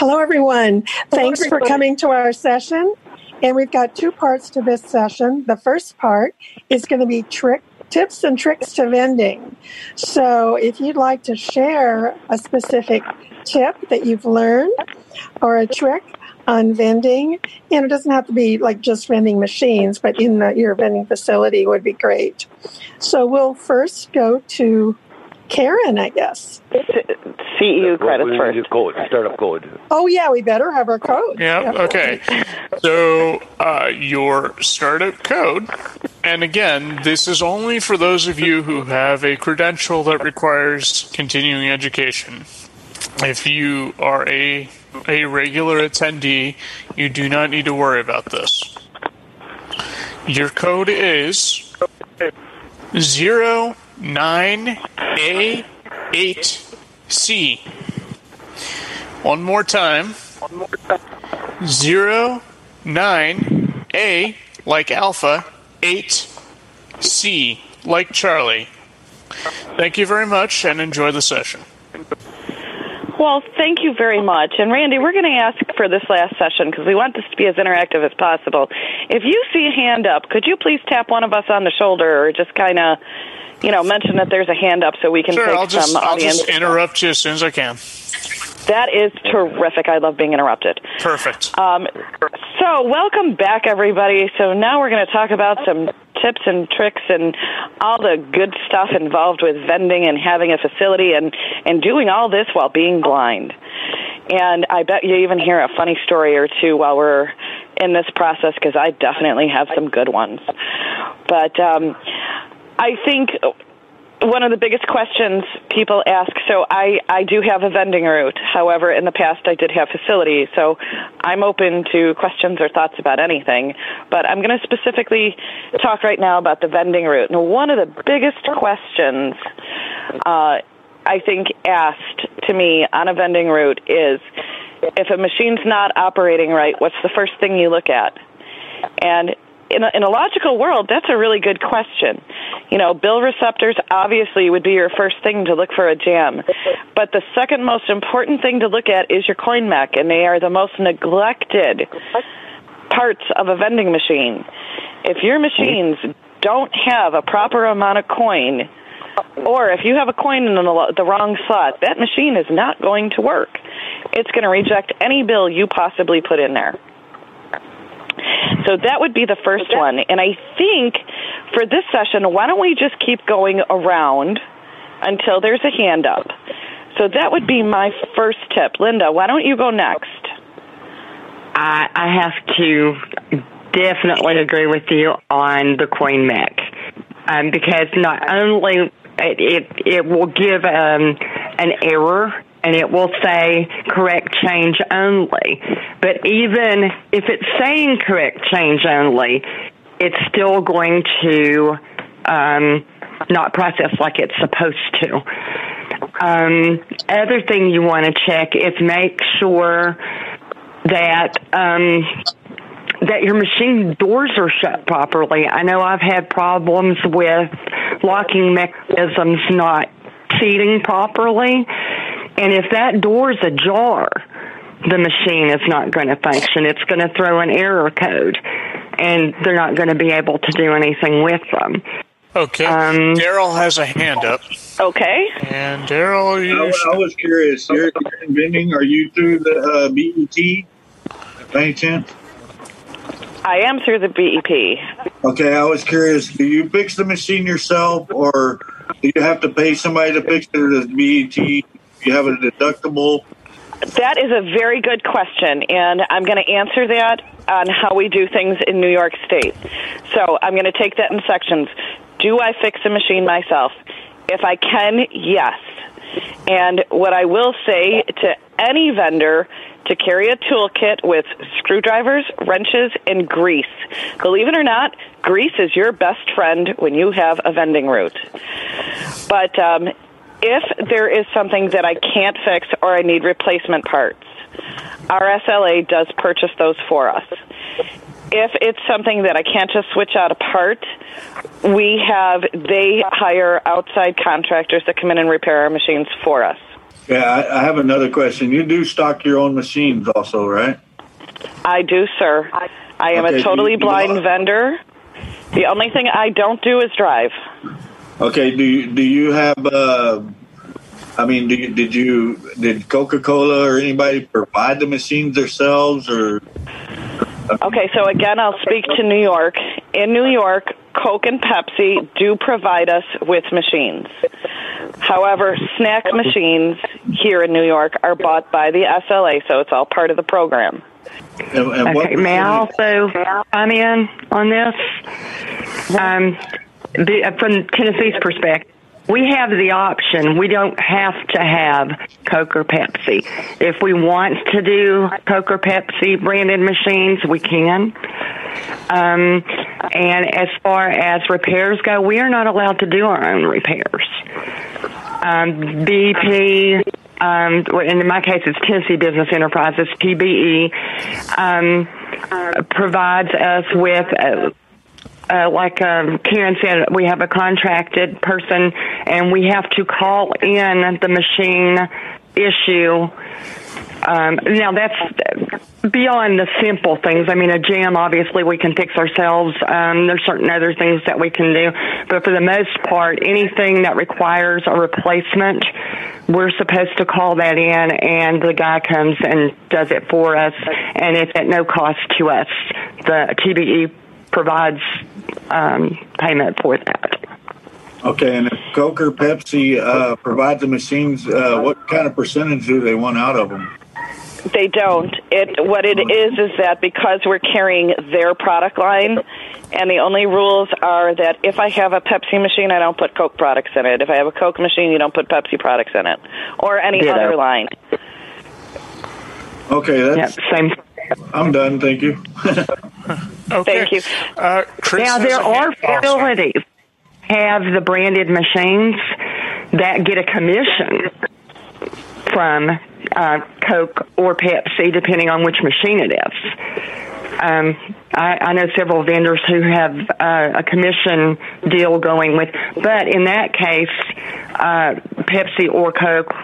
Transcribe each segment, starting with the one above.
Hello, everyone. Thanks for coming to our session. And we've got two parts to this session. The first part is going to be trick tips and tricks to vending. So, if you'd like to share a specific tip that you've learned or a trick on vending, and it doesn't have to be like just vending machines, but in the, your vending facility would be great. So, we'll first go to Karen, I guess. CEU credits first. Code, startup code. Oh, yeah, we better have our code. Yeah, okay. So, uh, your startup code, and again, this is only for those of you who have a credential that requires continuing education. If you are a a regular attendee, you do not need to worry about this. Your code is zero nine A eight C. One more time. Zero nine A like Alpha eight C like Charlie. Thank you very much and enjoy the session. Well, thank you very much. And Randy, we're going to ask for this last session because we want this to be as interactive as possible. If you see a hand up, could you please tap one of us on the shoulder or just kind of, you know, mention that there's a hand up so we can Sure, take I'll just some I'll audience. just interrupt you as soon as I can. That is terrific. I love being interrupted. Perfect. Um, so, welcome back, everybody. So, now we're going to talk about some tips and tricks and all the good stuff involved with vending and having a facility and, and doing all this while being blind. And I bet you even hear a funny story or two while we're in this process because I definitely have some good ones. But um, I think one of the biggest questions people ask so I, I do have a vending route. However in the past i did have facilities so i'm open to questions or thoughts about anything. But i'm going to specifically talk right now about the vending route. And one of the biggest questions uh, i think asked to me on a vending route is if a machine's not operating right what's the first thing you look at? And in a, in a logical world, that's a really good question. You know, bill receptors obviously would be your first thing to look for a jam. But the second most important thing to look at is your coin mech, and they are the most neglected parts of a vending machine. If your machines don't have a proper amount of coin, or if you have a coin in the, wrong slot, that machine is not going to work. It's going to reject any bill you possibly put in there. So that would be the first one. And I think for this session, why don't we just keep going around until there's a hand up? So that would be my first tip. Linda, why don't you go next? I, I have to definitely agree with you on the coin mech um, because not only it it, it will give um, an error and it will say correct change only, but even if it's saying correct change only, it's still going to um, not process like it's supposed to. Um, other thing you want to check is make sure that um, that your machine doors are shut properly. I know I've had problems with locking mechanisms not seating properly, and if that door is ajar, the machine is not going to function. It's going to throw an error code, and they're not going to be able to do anything with them. Okay. Um, Daryl has a hand up. Okay. And Daryl, I, you I was curious. You're, you're in vending. Are you through the uh, BEP by any chance? I am through the BEP. Okay, I was curious. Do you fix the machine yourself, or do you have to pay somebody to fix it? Or does BEP? You have a deductible? That is a very good question, and I'm going to answer that on how we do things in New York State. So I'm going to take that in sections. Do I fix a machine myself? If I can, yes. And what I will say to any vendor to carry a toolkit with screwdrivers, wrenches, and grease. Believe it or not, grease is your best friend when you have a vending route. But um, if there is something that I can't fix or I need replacement parts, our SLA does purchase those for us. If it's something that I can't just switch out a part, we have they hire outside contractors that come in and repair our machines for us. Yeah, I, I have another question. You do stock your own machines, also, right? I do, sir. I am Okay, a totally you- you blind vendor. The only thing I don't do is drive. Okay. Do you do you have? Uh, I mean, do you, did you did Coca Cola or anybody provide the machines themselves, or Okay, so again, I'll speak to New York. In New York, Coke and Pepsi do provide us with machines. However, snack machines here in New York are bought by the SLA, so it's all part of the program. and, and what Okay, may I percentage- also come in on this? Um, the, from Tennessee's perspective, we have the option. We don't have to have Coke or Pepsi. If we want to do Coke or Pepsi branded machines, we can. Um, and as far as repairs go, we are not allowed to do our own repairs. Um, BP, um, in my case, it's Tennessee Business Enterprises, TBE, um, provides us with. Uh, uh, like um, Karen said, we have a contracted person, and we have to call in the machine issue. Um, now that's beyond the simple things. I mean, a jam obviously we can fix ourselves. Um, there's certain other things that we can do, but for the most part, anything that requires a replacement, we're supposed to call that in, and the guy comes and does it for us, and it's at no cost to us. The TBE provides um, payment for that. Okay, and if Coke or Pepsi uh, provide the machines, uh, what kind of percentage do they want out of them? They don't. It what it is is that because we're carrying their product line, and the only rules are that if I have a Pepsi machine, I don't put Coke products in it. If I have a Coke machine, you don't put Pepsi products in it, or any Ditto. other line. Okay, Yeah, that's same. I'm done. Thank you. Okay. Thank you. Uh, Now there are facilities have the branded machines that get a commission from uh, Coke or Pepsi, depending on which machine it is. Um, I, I know several vendors who have uh, a commission deal going with, but in that case, uh, Pepsi or Coke,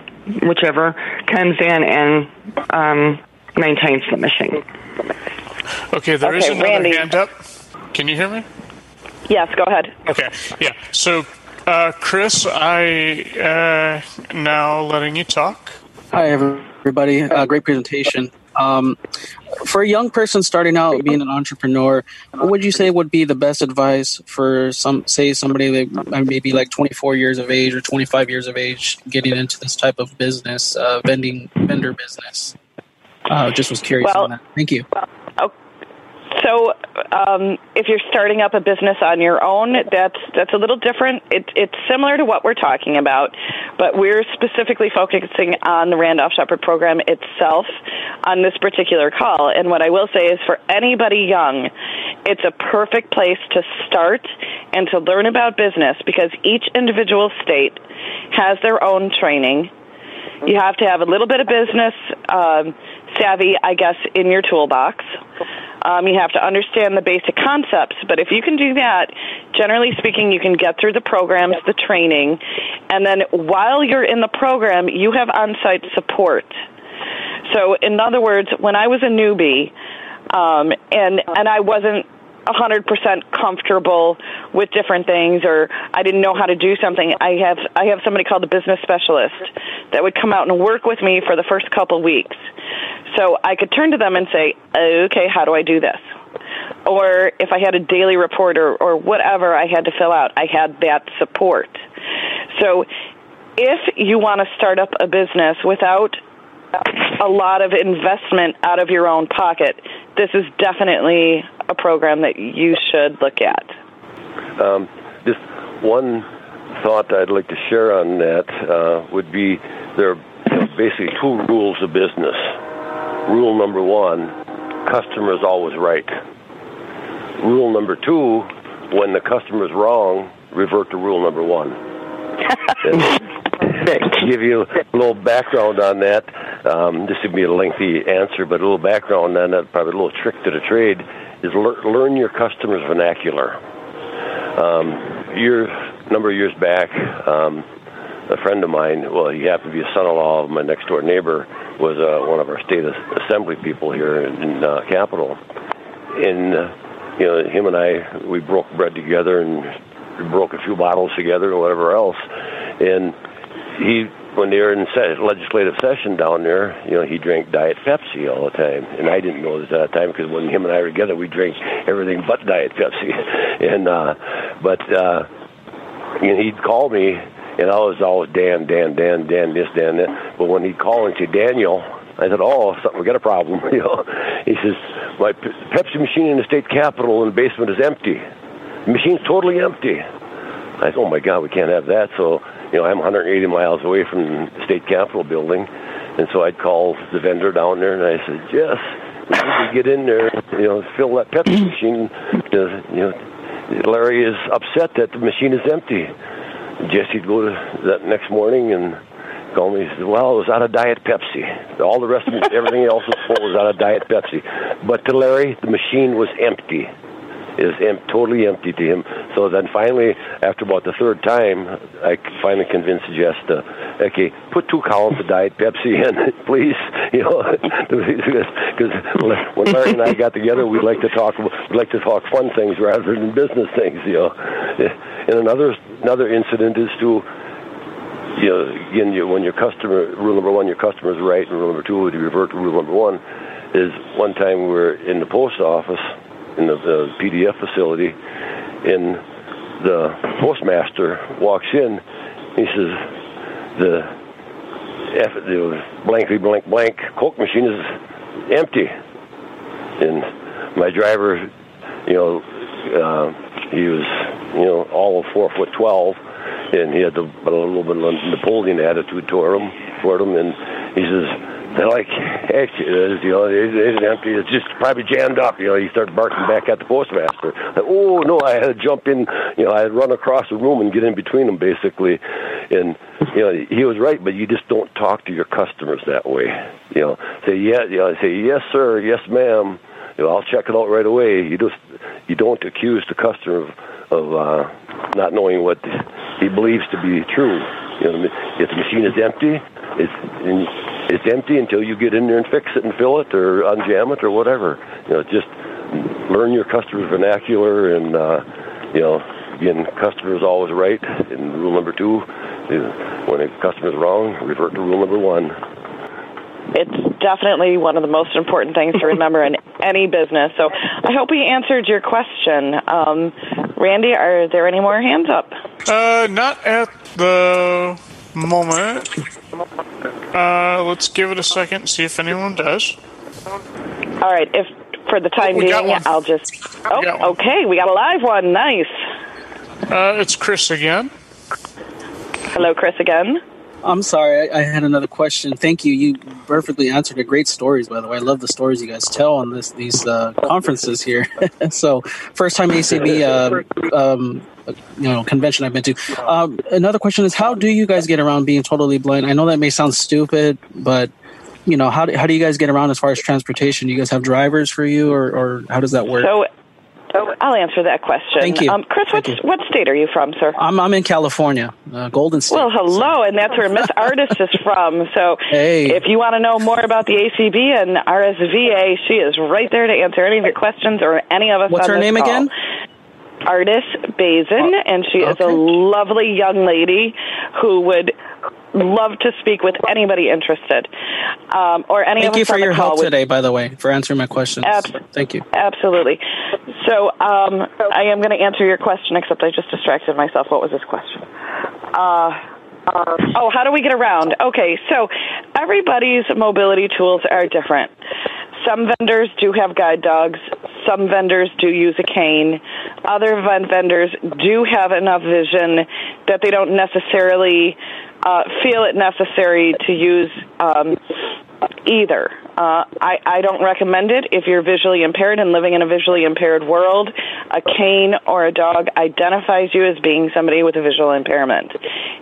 whichever, comes in and um, maintains the machine. Okay, there is Okay, another Randy. hand up. Can you hear me? Yes, go ahead. Okay, yeah. So, uh, Chris, I uh, now letting you talk. Hi, everybody. Uh, great presentation. Um, for a young person starting out being an entrepreneur, what would you say would be the best advice for some, say, somebody that maybe like 24 years of age or 25 years of age getting into this type of business, uh, vending vendor business? Uh, just was curious Well- on that. Thank you. So, um, if you're starting up a business on your own, that's that's a little different. It, it's similar to what we're talking about, but we're specifically focusing on the Randolph Sheppard program itself on this particular call. And what I will say is, for anybody young, it's a perfect place to start and to learn about business because each individual state has their own training. You have to have a little bit of business um, savvy, I guess, in your toolbox. Um, you have to understand the basic concepts, but if you can do that, generally speaking, you can get through the programs, the training, and then while you're in the program, you have on-site support. So, in other words, when I was a newbie, um, and and I wasn't 100% comfortable with different things or I didn't know how to do something, I have I have somebody called a business specialist that would come out and work with me for the first couple weeks. So I could turn to them and say, "Okay, how do I do this?" Or if I had a daily report or, or whatever I had to fill out, I had that support. So if you want to start up a business without a lot of investment out of your own pocket, this is definitely a program that you should look at. Um, just one thought I'd like to share on that uh, would be there are you know, basically two rules of business. Rule number one, customer is always right. Rule number two, when the customer is wrong, revert to rule number one. And to give you a little background on that, um, this would be a lengthy answer, but a little background on that, probably a little trick to the trade, is lear- learn your customer's vernacular. Um, year, number of years back, um, a friend of mine, well, he happened to be a son-in-law of my next door neighbor, was uh, one of our state assembly people here in, in uh, Capitol, and uh, you know, him and I, we broke bread together and broke a few bottles together and whatever else, and he when they were in legislative session down there, you know, he drank Diet Pepsi all the time, and I didn't know this at that time because when him and I were together, we drank everything but Diet Pepsi, and uh, but uh, you know, he'd call me, and I was always Dan, Dan, Dan, Dan, this, Dan, that. But when he'd call and say Daniel, I said, "Oh, something, we got a problem." You know, he says, "My Pepsi machine in the state capitol in the basement is empty. The machine's totally empty." I said, "Oh my God, we can't have that." So you know, I'm 180 miles away from the state capitol building, and so I'd call the vendor down there, and I said, "Yes, we need to get in there, you know, fill that Pepsi machine." You know, Larry is upset that the machine is empty. Jesse'd go to that next morning and call me. He said, "Well, it was out of Diet Pepsi. All the rest of it, everything else was full was out of Diet Pepsi." But to Larry, the machine was empty is em- totally empty to him. So then finally, after about the third time, I finally convinced Jess to, okay, put two columns of Diet Pepsi in, please. You know, because when Larry and I got together, we'd like to talk, we'd like to talk fun things rather than business things. You know, and another another incident is to you know, again, you, when your customer, rule number one, your customer is right, and rule number two, to revert to rule number one, is one time we were in the post office, in the, the PDF facility, and the postmaster walks in. He says, "The F, the blankly blank blank Coke machine is empty." And my driver, you know, uh, he was, you know, all of four foot twelve, and he had a, a little bit of Napoleon attitude toward him, toward him, and he says like, actually, it is, you know, it isn't empty. It's just probably jammed up. You know, he started barking back at the postmaster. Like, oh no, I had to jump in. You know, I had to run across the room and get in between them, basically. And you know, he was right, but you just don't talk to your customers that way. You know, say yeah, you know, say yes, sir, yes, ma'am. You know, I'll check it out right away. You just you don't accuse the customer of, of uh, not knowing what he believes to be true. You know, if the machine is empty, it's it's empty until you get in there and fix it and fill it or unjam it or whatever. You know, just learn your customer's vernacular and uh, you know, again, customer is always right. And rule number two is when a customer is wrong, revert to rule number one. It's definitely one of the most important things to remember in any business. So I hope we answered your question. Um, Randy, are there any more hands up? Uh, not at the moment. Uh, let's give it a second, see if anyone does. All right. If for the time Oh, being. I'll just. Oh, okay. We got a live one. Nice. Uh, it's Chris again. Hello, Chris again. I'm sorry, I, I had another question. Thank you. You perfectly answered it. Great stories, by the way. I love the stories you guys tell on this these uh, conferences here. so, first time ACB, uh, um, you know, convention I've been to. Um, another question is, how do you guys get around being totally blind? I know that may sound stupid, but you know, how do, how do you guys get around as far as transportation? Do you guys have drivers for you, or, or how does that work? So, oh, I'll answer that question. Thank you. Um, Chris, what Thank you. what state are you from, sir? I'm I'm in California, uh, Golden State. Well, hello, and that's where Miss Ardis is from. So, Hey. if you want to know more about the ACB and RSVA, she is right there to answer any of your questions or any of us. What's on her name call. again? Ardis Bazyn, Oh, and she is a lovely young lady who would love to speak with anybody interested, um, or any Thank of you us for on your help today, by the way, for answering my questions. Abs- Thank you. Absolutely. So um, I am going to answer your question, except I just distracted myself. What was this question? Uh, oh, how do we get around? Okay, so everybody's mobility tools are different. Some vendors do have guide dogs. Some vendors do use a cane. Other ven- vendors do have enough vision that they don't necessarily uh, feel it necessary to use um, either. Uh, I, I don't recommend it if you're visually impaired and living in a visually impaired world. A cane or a dog identifies you as being somebody with a visual impairment.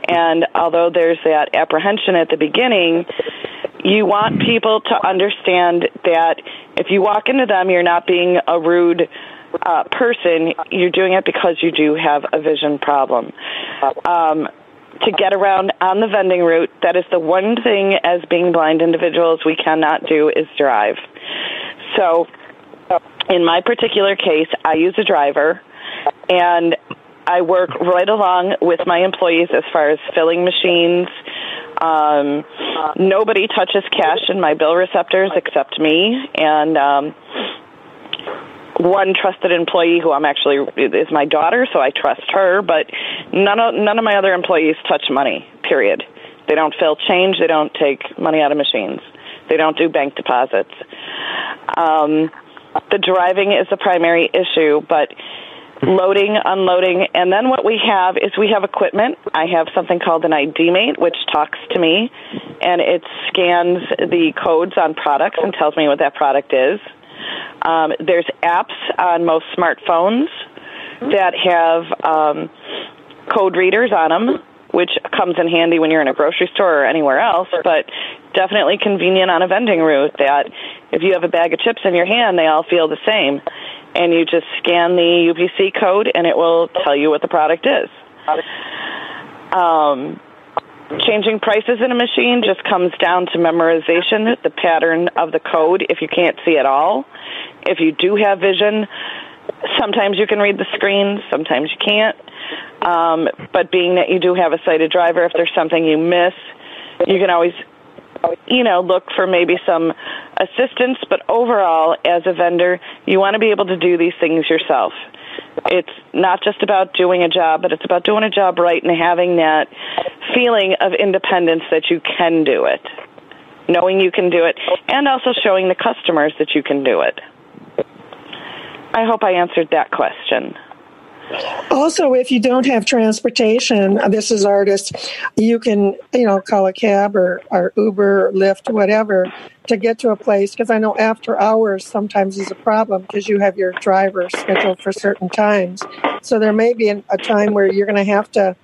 And although there's that apprehension at the beginning, you want people to understand that if you walk into them, you're not being a rude uh, person. You're doing it because you do have a vision problem. Um, to get around on the vending route. That is the one thing as being blind individuals we cannot do is drive. So, in my particular case, I use a driver, and I work right along with my employees as far as filling machines. Um, nobody touches cash in my bill receptors except me, and um, one trusted employee who I'm actually is my daughter, so I trust her. But none of none of my other employees touch money. Period. They don't fill change. They don't take money out of machines. They don't do bank deposits. Um, the driving is the primary issue, but loading, unloading, and then what we have is we have equipment. I have something called an ID mate, which talks to me, and it scans the codes on products and tells me what that product is. Um, there's apps on most smartphones that have um, code readers on them, which comes in handy when you're in a grocery store or anywhere else, but definitely convenient on a vending route that if you have a bag of chips in your hand, they all feel the same. And you just scan the UPC code and it will tell you what the product is. Um, changing prices in a machine just comes down to memorization, the pattern of the code if you can't see at all. If you do have vision, sometimes you can read the screen, sometimes you can't. Um, but being that you do have a sighted driver, if there's something you miss, you can always, you know, look for maybe some assistance. But overall, as a vendor, you want to be able to do these things yourself. It's not just about doing a job, but it's about doing a job right and having that feeling of independence that you can do it, knowing you can do it, and also showing the customers that you can do it. I hope I answered that question. Also, if you don't have transportation, uh, this is Ardis, you can, you know, call a cab or, or Uber, or Lyft, whatever, to get to a place. Because I know after hours sometimes is a problem because you have your driver scheduled for certain times. So there may be a time where you're going to have to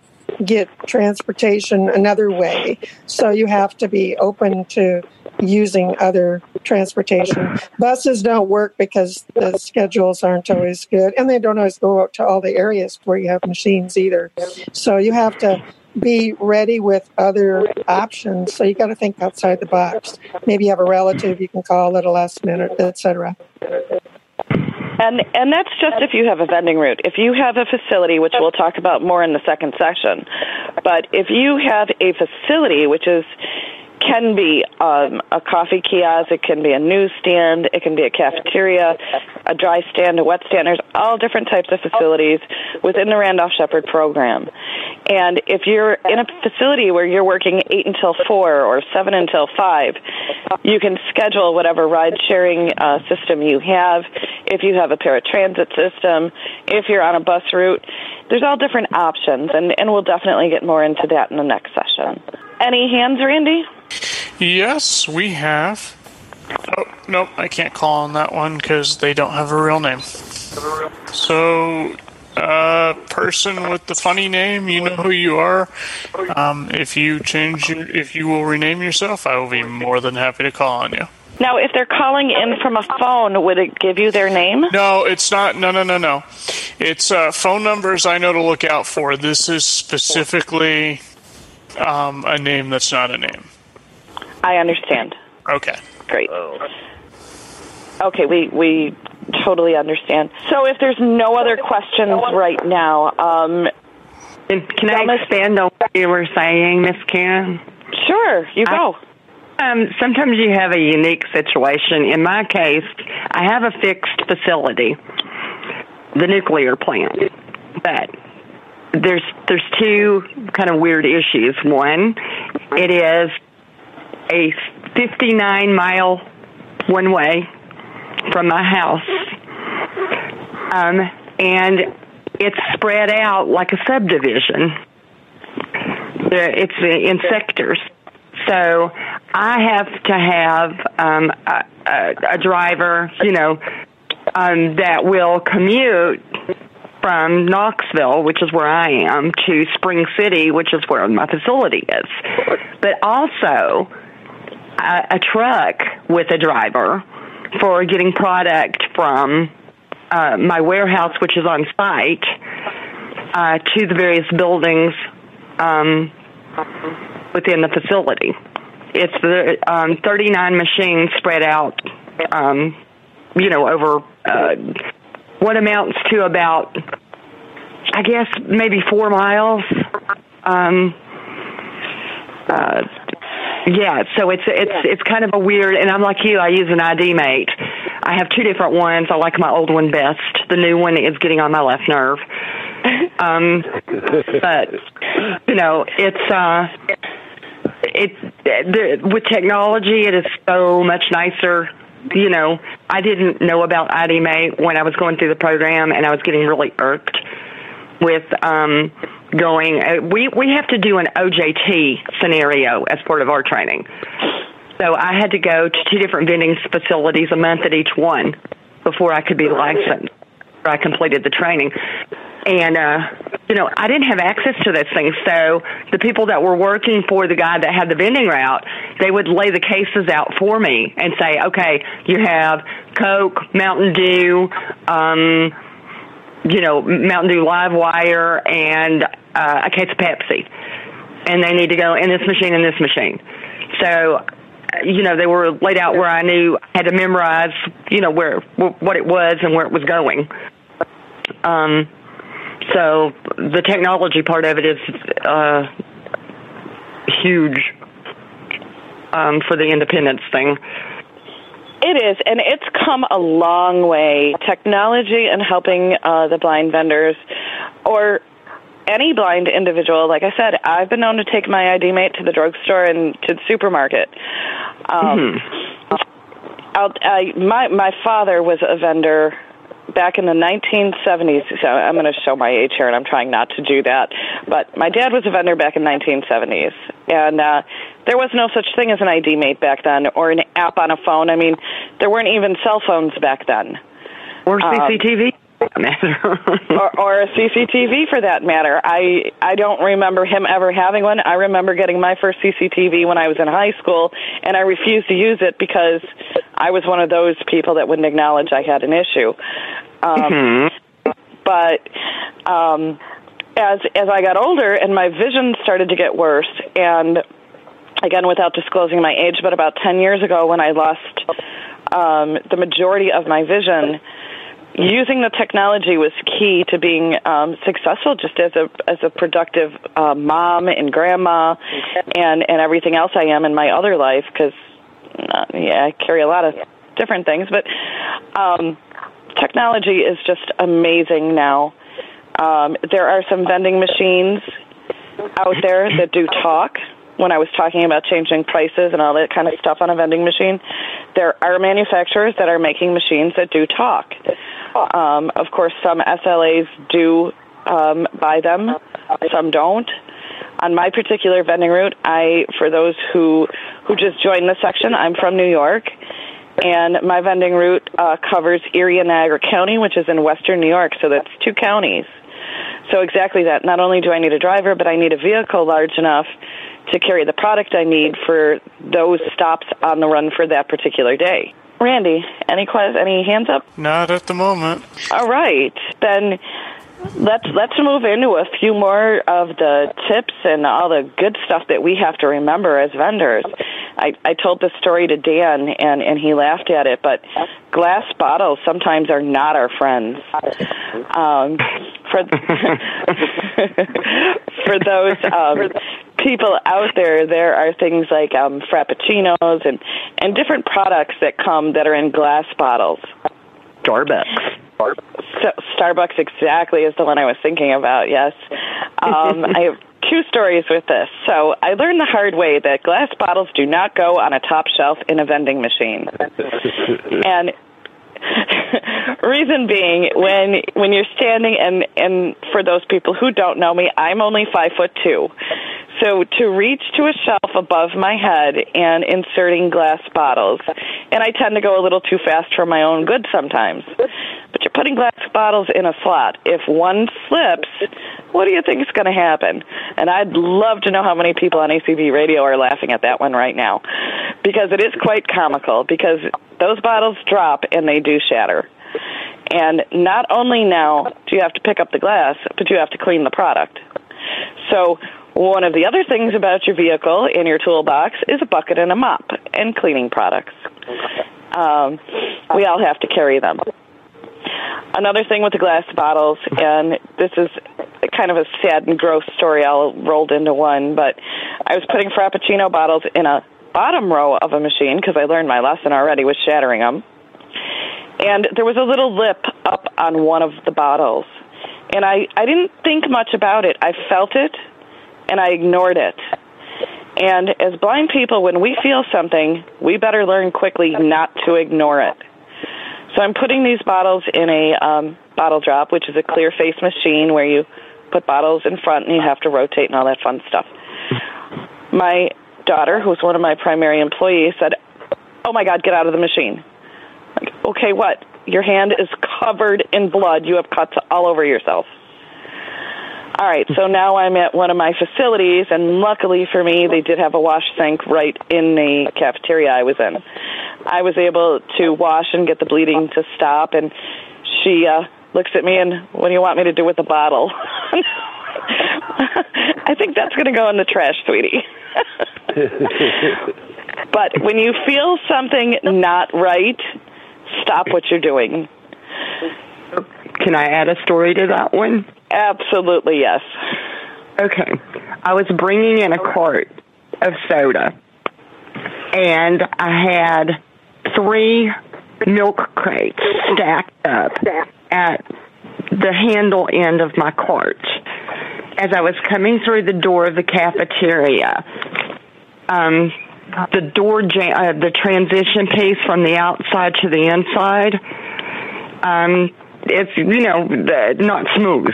get transportation another way. So you have to be open to using other transportation. Buses don't work because the schedules aren't always good and they don't always go out to all the areas where you have machines either. So you have to be ready with other options. So you got to think outside the box. Maybe you have a relative you can call at a last minute, etc. And and that's just if you have a vending route. If you have a facility, which we'll talk about more in the second session, but if you have a facility which is can be um, a coffee kiosk, it can be a newsstand, it can be a cafeteria, a dry stand, a wet stand. There's all different types of facilities within the Randolph Sheppard program. And if you're in a facility where you're working 8 until 4 or 7 until 5, you can schedule whatever ride sharing uh, system you have. If you have a paratransit system, if you're on a bus route, there's all different options, and, and we'll definitely get more into that in the next session. Any hands, Randy? Yes, we have. Oh, nope, I can't call on that one because they don't have a real name. So, uh, person with the funny name, you know who you are. Um, if you change, your, if you will rename yourself, I will be more than happy to call on you. Now, if they're calling in from a phone, would it give you their name? No, it's not. No, no, no, no. It's uh, phone numbers I know to look out for. This is specifically um, a name that's not a name. I understand. Okay. Great. Okay, we we totally understand. So if there's no other questions right now, um, can I expand on what you were saying, Miss Karen? Sure, you go. I, um, sometimes you have a unique situation. In my case, I have a fixed facility, the nuclear plant, but there's there's two kind of weird issues. One, it is a 59 mile one way from my house. Um, and it's spread out like a subdivision. It's in sectors. So I have to have um, a, a, a driver, you know, um, that will commute from Knoxville, which is where I am, to Spring City, which is where my facility is. But also, a, truck with a driver for getting product from uh, my warehouse, which is on site, uh, to the various buildings um, within the facility. It's the um, 39 machines spread out, um, you know, over uh, what amounts to about, I guess, maybe four miles. Um, uh, yeah, so it's it's it's kind of a weird. And I'm like you, I use an ID mate. I have two different ones. I like my old one best. The new one is getting on my left nerve. Um, but you know, it's uh, it the, with technology, it is so much nicer. You know, I didn't know about ID mate when I was going through the program, and I was getting really irked with um going. Uh, we we have to do an OJT scenario as part of our training. So I had to go to two different vending facilities a month at each one before I could be licensed. I completed the training. And, uh, you know, I didn't have access to those things. So the people that were working for the guy that had the vending route, they would lay the cases out for me and say, okay, you have Coke, Mountain Dew, um, you know, Mountain Dew Live Wire, and uh, a case of Pepsi. And they need to go in this machine and this machine. So you know, they were laid out where I knew I had to memorize, you know, where what it was and where it was going. Um, so the technology part of it is uh, huge um, for the independence thing. It is, and it's come a long way. Technology and helping uh, the blind vendors, or any blind individual, like I said, I've been known to take my ID mate to the drugstore and to the supermarket. Um, mm-hmm. I'll, I, my my father was a vendor back in the 1970s. So I'm going to show my age here, and I'm trying not to do that. But my dad was a vendor back in 1970s, and uh, there was no such thing as an ID mate back then, or an app on a phone. I mean, there weren't even cell phones back then, or CCTV. Um, or, or a CCTV for that matter. I I don't remember him ever having one. I remember getting my first CCTV when I was in high school, and I refused to use it because I was one of those people that wouldn't acknowledge I had an issue. Um, mm-hmm. But um, as as I got older and my vision started to get worse, and again without disclosing my age, but about ten years ago when I lost um, the majority of my vision using the technology was key to being um, successful just as a as a productive uh, mom and grandma and and everything else I am in my other life because uh, yeah I carry a lot of different things but um, technology is just amazing now. Um, there are some vending machines out there that do talk when I was talking about changing prices and all that kind of stuff on a vending machine, there are manufacturers that are making machines that do talk. Um, of course, some SLAs do um, buy them, some don't. On my particular vending route, I for those who who just joined the section, I'm from New York, and my vending route uh, covers Erie and Niagara County, which is in western New York. So that's two counties. So exactly that. Not only do I need a driver, but I need a vehicle large enough to carry the product I need for those stops on the run for that particular day. Randy, any questions? Any hands up? Not at the moment. All right, then let's let's move into a few more of the tips and all the good stuff that we have to remember as vendors. I, I told this story to Dan and, and he laughed at it, but glass bottles sometimes are not our friends. Um, for for those um, people out there, there are things like um, frappuccinos and and different products that come that are in glass bottles. Starbucks. So, Starbucks exactly is the one I was thinking about. Yes, um, I have two stories with this. So I learned the hard way that glass bottles do not go on a top shelf in a vending machine, and reason being when when you're standing and and for those people who don't know me i'm only five foot two so to reach to a shelf above my head and inserting glass bottles. And i tend to go a little too fast for my own good sometimes. But you're putting glass bottles in a slot. If one slips what do you think is going to happen? And i'd love to know how many people on acb radio are laughing at that one right now. Because it is quite comical because those bottles drop and they do shatter. And not only now do you have to pick up the glass, but you have to clean the product. So One of the other things about your vehicle in your toolbox is a bucket and a mop and cleaning products. Um, we all have to carry them. Another thing with the glass bottles, and this is kind of a sad and gross story all rolled into one, but I was putting Frappuccino bottles in a bottom row of a machine because I learned my lesson already with shattering them. And there was a little lip up on one of the bottles. And I, I didn't think much about it. I felt it and I ignored it. And as blind people, when we feel something, we better learn quickly not to ignore it. So I'm putting these bottles in a um, bottle drop, which is a clear face machine where you put bottles in front and you have to rotate and all that fun stuff. My daughter, who's one of my primary employees, said, "Oh my God, get out of the machine!" Like, okay, what? Your hand is covered in blood. You have cuts all over yourself. All right, so now I'm at one of my facilities, and luckily for me, they did have a wash sink right in the cafeteria I was in. I was able to wash and get the bleeding to stop, and she uh, looks at me and, what do you want me to do with the bottle? I think that's going to go in the trash, sweetie. but when you feel something not right, stop what you're doing. Can I add a story to that one? Absolutely, yes. Okay. I was bringing in a cart of soda, and I had three milk crates stacked up at the handle end of my cart. As I was coming through the door of the cafeteria, um, the door jam- uh, the transition piece from the outside to the inside, um, it's you know not smooth.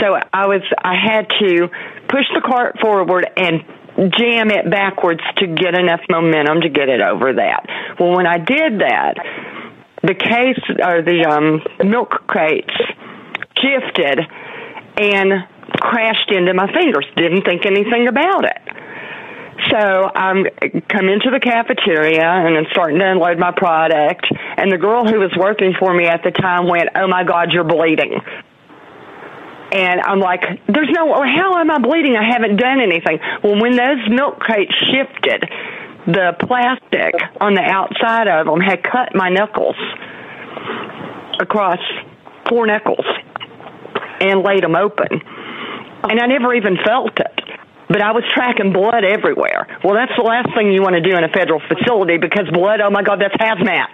So I was I had to push the cart forward and jam it backwards to get enough momentum to get it over that. Well, when I did that, the case or the um, milk crates shifted and crashed into my fingers. Didn't think anything about it. So I'm come into the cafeteria and I'm starting to unload my product. And the girl who was working for me at the time went, "Oh my God, you're bleeding." And I'm like, there's no, how am I bleeding? I haven't done anything. Well, when those milk crates shifted, the plastic on the outside of them had cut my knuckles across four knuckles and laid them open. And I never even felt it. But I was tracking blood everywhere. Well, that's the last thing you want to do in a federal facility because blood, oh my God, that's hazmat.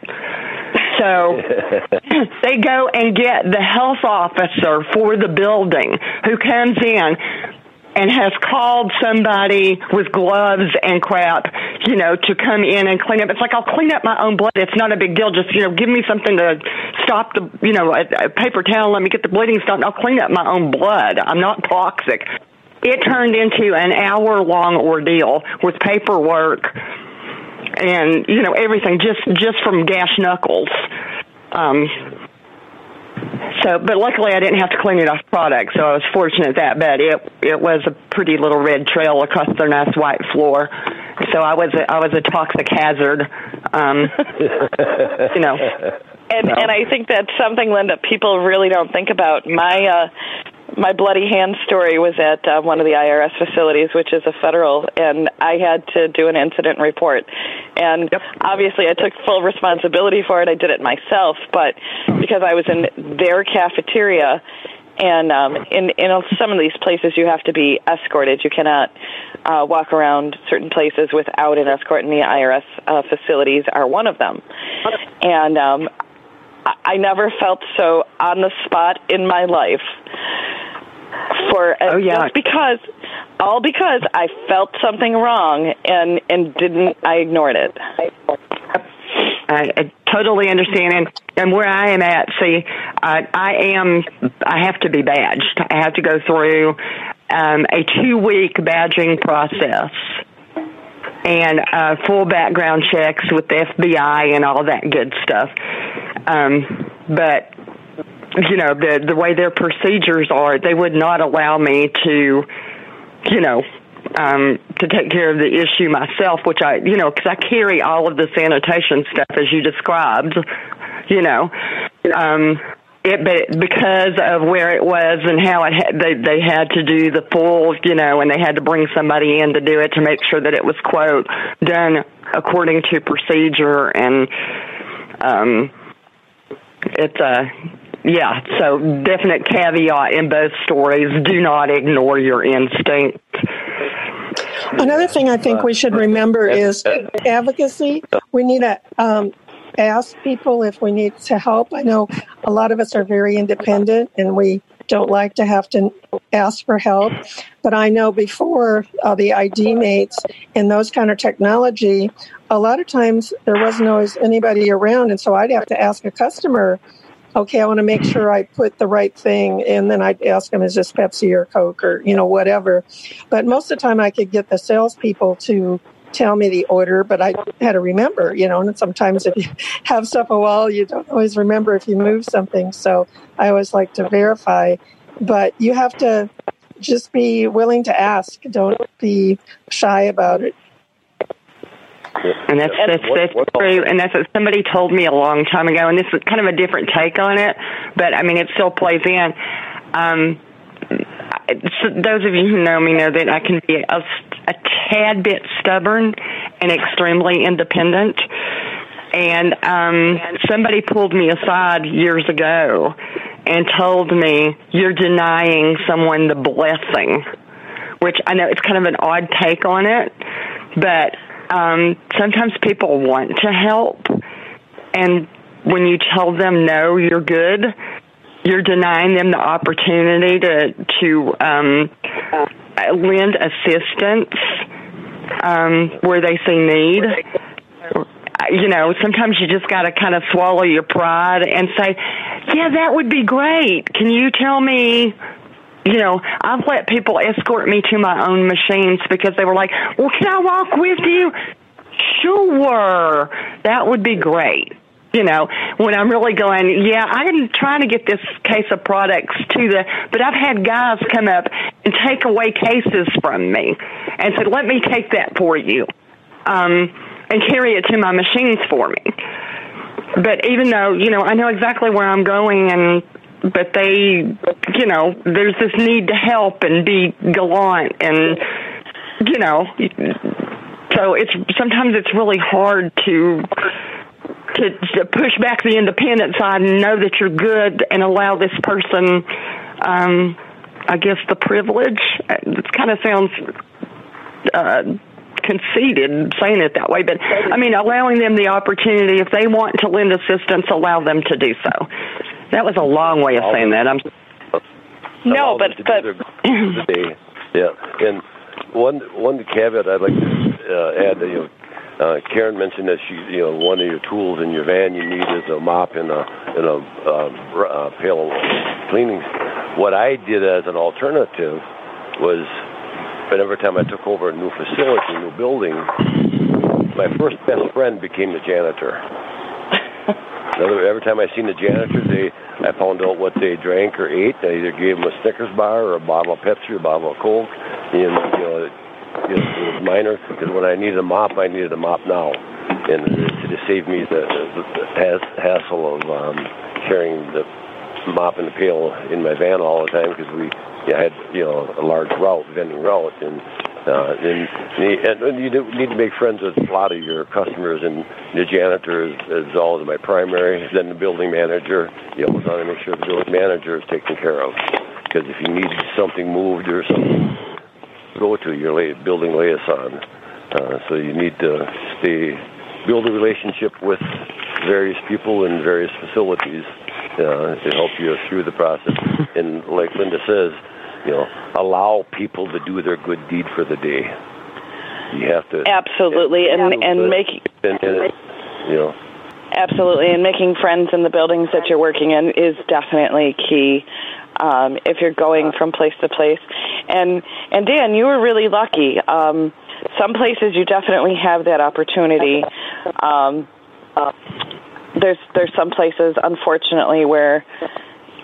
So they go and get the health officer for the building who comes in and has called somebody with gloves and crap, you know, to come in and clean up. It's like I'll clean up my own blood. It's not a big deal. Just you know, give me something to stop the, you know, a, a paper towel. Let me get the bleeding stopped. I'll clean up my own blood. I'm not toxic. It turned into an hour long ordeal with paperwork and you know everything just just from gash knuckles. Um, so, but luckily I didn't have to clean it off product, so I was fortunate that. But it it was a pretty little red trail across their nice white floor. So I was a, I was a toxic hazard. Um, you know. And so. and I think that's something, Linda, people really don't think about. My uh, my bloody hand story was at uh, one of the IRS facilities, which is a federal, and I had to do an incident report. And yep. obviously, I took full responsibility for it. I did it myself, but because I was in their cafeteria, and um, in in some of these places, you have to be escorted. You cannot uh, walk around certain places without an escort, and the IRS uh, facilities are one of them. And um, I never felt so on the spot in my life for oh, yeah. just because all because I felt something wrong and and didn't I ignored it. I, I totally understand, and, and where I am at, see, uh, I am, I have to be badged. I have to go through um, a two-week badging process and uh, full background checks with the FBI and all that good stuff. Um, but you know the the way their procedures are, they would not allow me to, you know, um, to take care of the issue myself, which I, you know, because I carry all of the sanitation stuff as you described, you know. Um, it but because of where it was and how it had they they had to do the full you know and they had to bring somebody in to do it to make sure that it was quote done according to procedure and um it's a yeah so definite caveat in both stories do not ignore your instinct Another thing I think we should remember is advocacy. We need a um, ask people if we need to help. I know a lot of us are very independent and we don't like to have to ask for help. But I know before uh, the ID mates and those kind of technology, a lot of times there wasn't always anybody around. And so I'd have to ask a customer, okay, I want to make sure I put the right thing. And then I'd ask them, is this Pepsi or Coke or, you know, whatever. But most of the time I could get the salespeople to tell me the order, but I had to remember, you know, and sometimes if you have stuff a while, you don't always remember if you move something. So I always like to verify, but you have to just be willing to ask. Don't be shy about it. And that's that's that's true, and that's what somebody told me a long time ago. And this is kind of a different take on it, but I mean, it still plays in. Um, so those of you who know me know that I can be a, a tad bit stubborn and extremely independent. And um, somebody pulled me aside years ago and told me, You're denying someone the blessing, which I know it's kind of an odd take on it, but um, sometimes people want to help. And when you tell them, No, you're good, you're denying them the opportunity to to um, lend assistance um, where they see need. You know, sometimes you just got to kind of swallow your pride and say, "Yeah, that would be great. Can you tell me?" You know, I've let people escort me to my own machines because they were like, "Well, can I walk with you?" Sure, that would be great you know, when I'm really going, yeah, I'm trying to get this case of products to the, but I've had guys come up and take away cases from me and said, let me take that for you, um, and carry it to my machines for me. But even though, you know, I know exactly where I'm going and, but they, you know, there's this need to help and be gallant and, you know, so it's, sometimes it's really hard to, to, to push back the independent side and know that you're good and allow this person, um, I guess, the privilege. It kind of sounds uh, conceited saying it that way, but I mean, allowing them the opportunity if they want to lend assistance, allow them to do so. That was a long way of saying that. I'm. No, but but. yeah, and one one caveat I'd like to uh, add, you know uh, Karen mentioned that she, you know, one of your tools in your van you need is a mop and a and a uh, uh, pail of cleaning. What I did as an alternative was, but every time I took over a new facility, a new building, my first best friend became the janitor. Every time I seen the janitor, they I found out what they drank or ate. I either gave them a Snickers bar or a bottle of Pepsi or a bottle of Coke. And you know, it was minor because when I needed a mop, I needed a mop now, and it saved me the, the hassle of um, carrying the mop and the pail in my van all the time because we yeah, had you know a large route, vending route, and uh, and, and you need to make friends with a lot of your customers. And the janitor is, is always my primary. Then the building manager. You always want to make sure the building manager is taken care of because if you need something moved or something go to your building liaison. Uh, so you need to stay, build a relationship with various people in various facilities uh, to help you through the process. And like Linda says, you know, allow people to do their good deed for the day. You have to absolutely and and, and make and, and, you know absolutely and making friends in the buildings that you're working in is definitely key um, if you're going from place to place. And and Dan, you were really lucky. Um, some places you definitely have that opportunity. Um, there's there's some places, unfortunately, where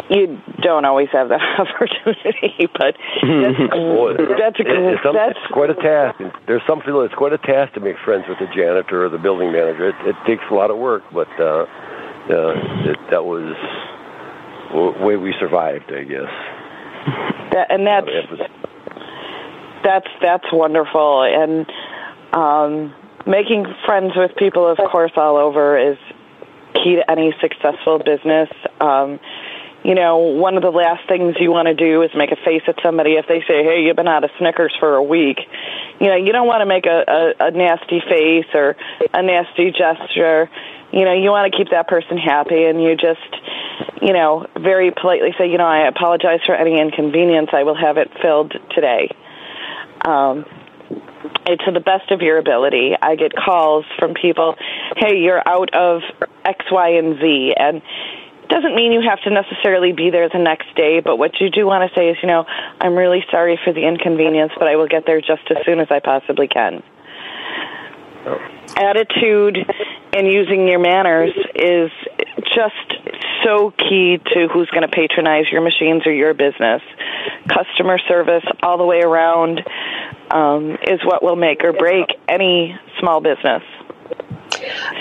you don't always have that opportunity, but that's, that's, it's, some, that's it's quite a task. There's some people it's quite a task to make friends with the janitor or the building manager. It, it takes a lot of work, but uh, uh, it, that was way we survived, I guess. That, and that's that's that's wonderful, and um, making friends with people, of course, all over is key to any successful business. Um, you know, one of the last things you want to do is make a face at somebody if they say, "Hey, you've been out of Snickers for a week." You know, you don't want to make a, a, a nasty face or a nasty gesture. You know, you want to keep that person happy, and you just, you know, very politely say, "You know, I apologize for any inconvenience. I will have it filled today." Um, to the best of your ability. I get calls from people, "Hey, you're out of X, Y, and Z," and it doesn't mean you have to necessarily be there the next day, but what you do want to say is, you know, I'm really sorry for the inconvenience, but I will get there just as soon as I possibly can. Attitude and using your manners is just so key to who's going to patronize your machines or your business. Customer service all the way around um, is what will make or break any small business.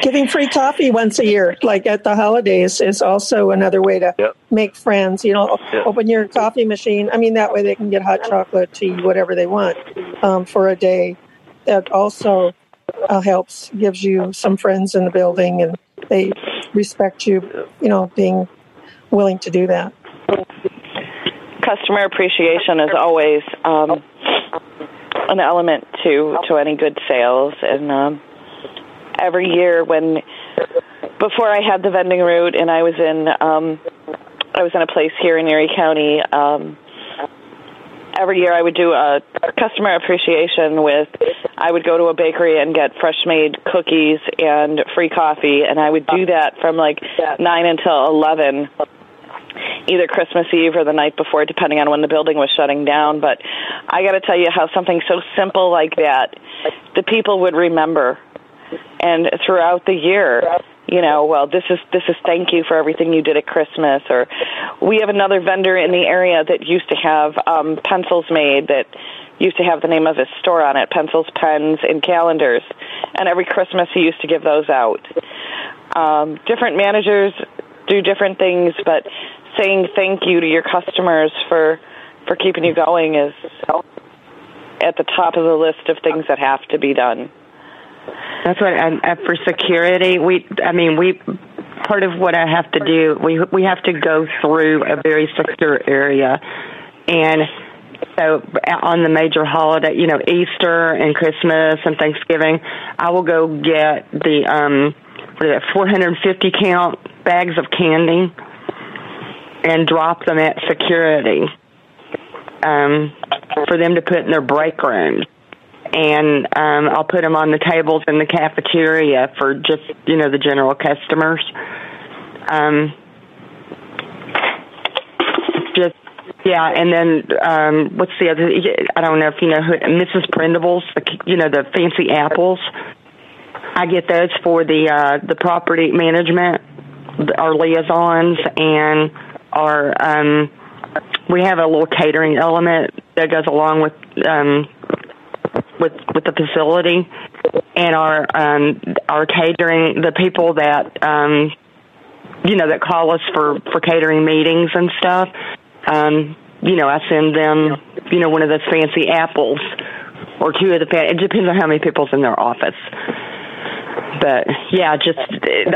Giving free coffee once a year, like at the holidays, is also another way to yep. make friends. You know, yep. open your coffee machine. I mean, that way they can get hot chocolate, tea, whatever they want um, for a day. That also uh, helps, gives you some friends in the building, and they respect you. You know, being willing to do that. Customer appreciation is always um, an element to to any good sales, and um, every year when before I had the vending route and I was in um I was in a place here in Erie County um every year I would do a customer appreciation with I would go to a bakery and get fresh made cookies and free coffee and I would do that from like 9 until 11 either Christmas Eve or the night before depending on when the building was shutting down. But I got to tell you how something so simple like that the people would remember. And throughout the year you know well this is this is thank you for everything you did at christmas or we have another vendor in the area that used to have um pencils made that used to have the name of his store on it pencils pens and calendars. And every christmas he used to give those out. Um different managers do different things but saying thank you to your customers for for keeping you going is at the top of the list of things that have to be done that's what, and for security, we, I mean, we, part of what I have to do, we, we have to go through a very secure area. And so on the major holiday, you know, Easter and Christmas and Thanksgiving, I will go get the, um, the 450 count bags of candy and drop them at security um, for them to put in their break rooms and um, I'll put them on the tables in the cafeteria for just you know the general customers. Um, just yeah, and then um, what's the other? I don't know if you know who Mrs. Prindables, the you know the fancy apples. I get those for the uh, the property management, our liaisons, and our um, we have a little catering element that goes along with um, with with the facility and our um our catering the people that um you know that call us for for catering meetings and stuff um you know i send them you know one of those fancy apples or two of the fan- it depends on how many people's in their office but yeah, just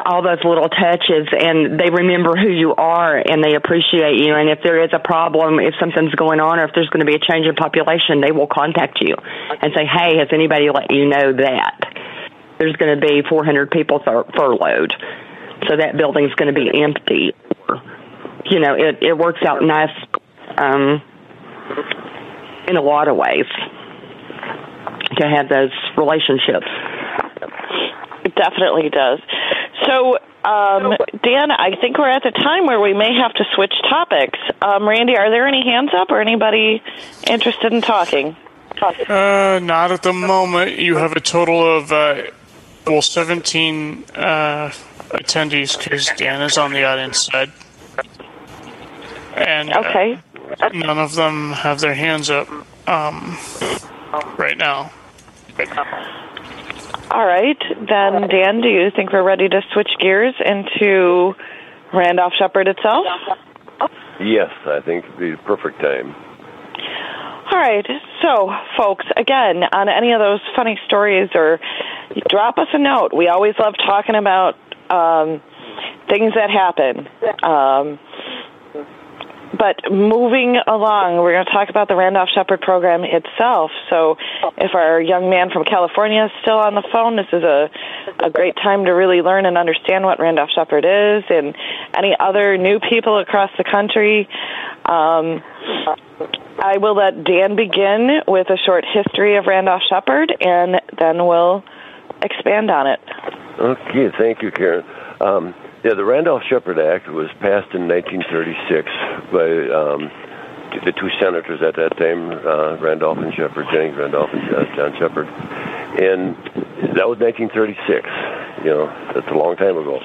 all those little touches, and they remember who you are, and they appreciate you. And if there is a problem, if something's going on, or if there's going to be a change in population, they will contact you and say, "Hey, has anybody let you know that there's going to be 400 people fur- furloughed, so that building's going to be empty?" Or, you know, it it works out nice um, in a lot of ways to have those relationships. It definitely does. So, um, Dan, I think we're at the time where we may have to switch topics. Um, Randy, are there any hands up or anybody interested in talking? Uh, not at the moment. You have a total of, uh, well, 17 uh, attendees because Dan is on the audience side. And uh, okay. none of them have their hands up um, right now. All right, then, Dan, do you think we're ready to switch gears into Randolph Sheppard itself? yes, I think it'd be the perfect time. All right. So, folks, again, on any of those funny stories or drop us a note. We always love talking about um, things that happen. Um, but moving along, we're going to talk about the Randolph Sheppard program itself. So, if our young man from California is still on the phone, this is a, a great time to really learn and understand what Randolph Sheppard is, and any other new people across the country. Um, I will let Dan begin with a short history of Randolph Sheppard, and then we'll expand on it. Okay, thank you, Karen. Um, yeah, the Randolph Sheppard Act was passed in 1936 by um, the two senators at that time, uh, Randolph and Sheppard, Jennings Randolph and John Sheppard, and that was 1936. You know, that's a long time ago.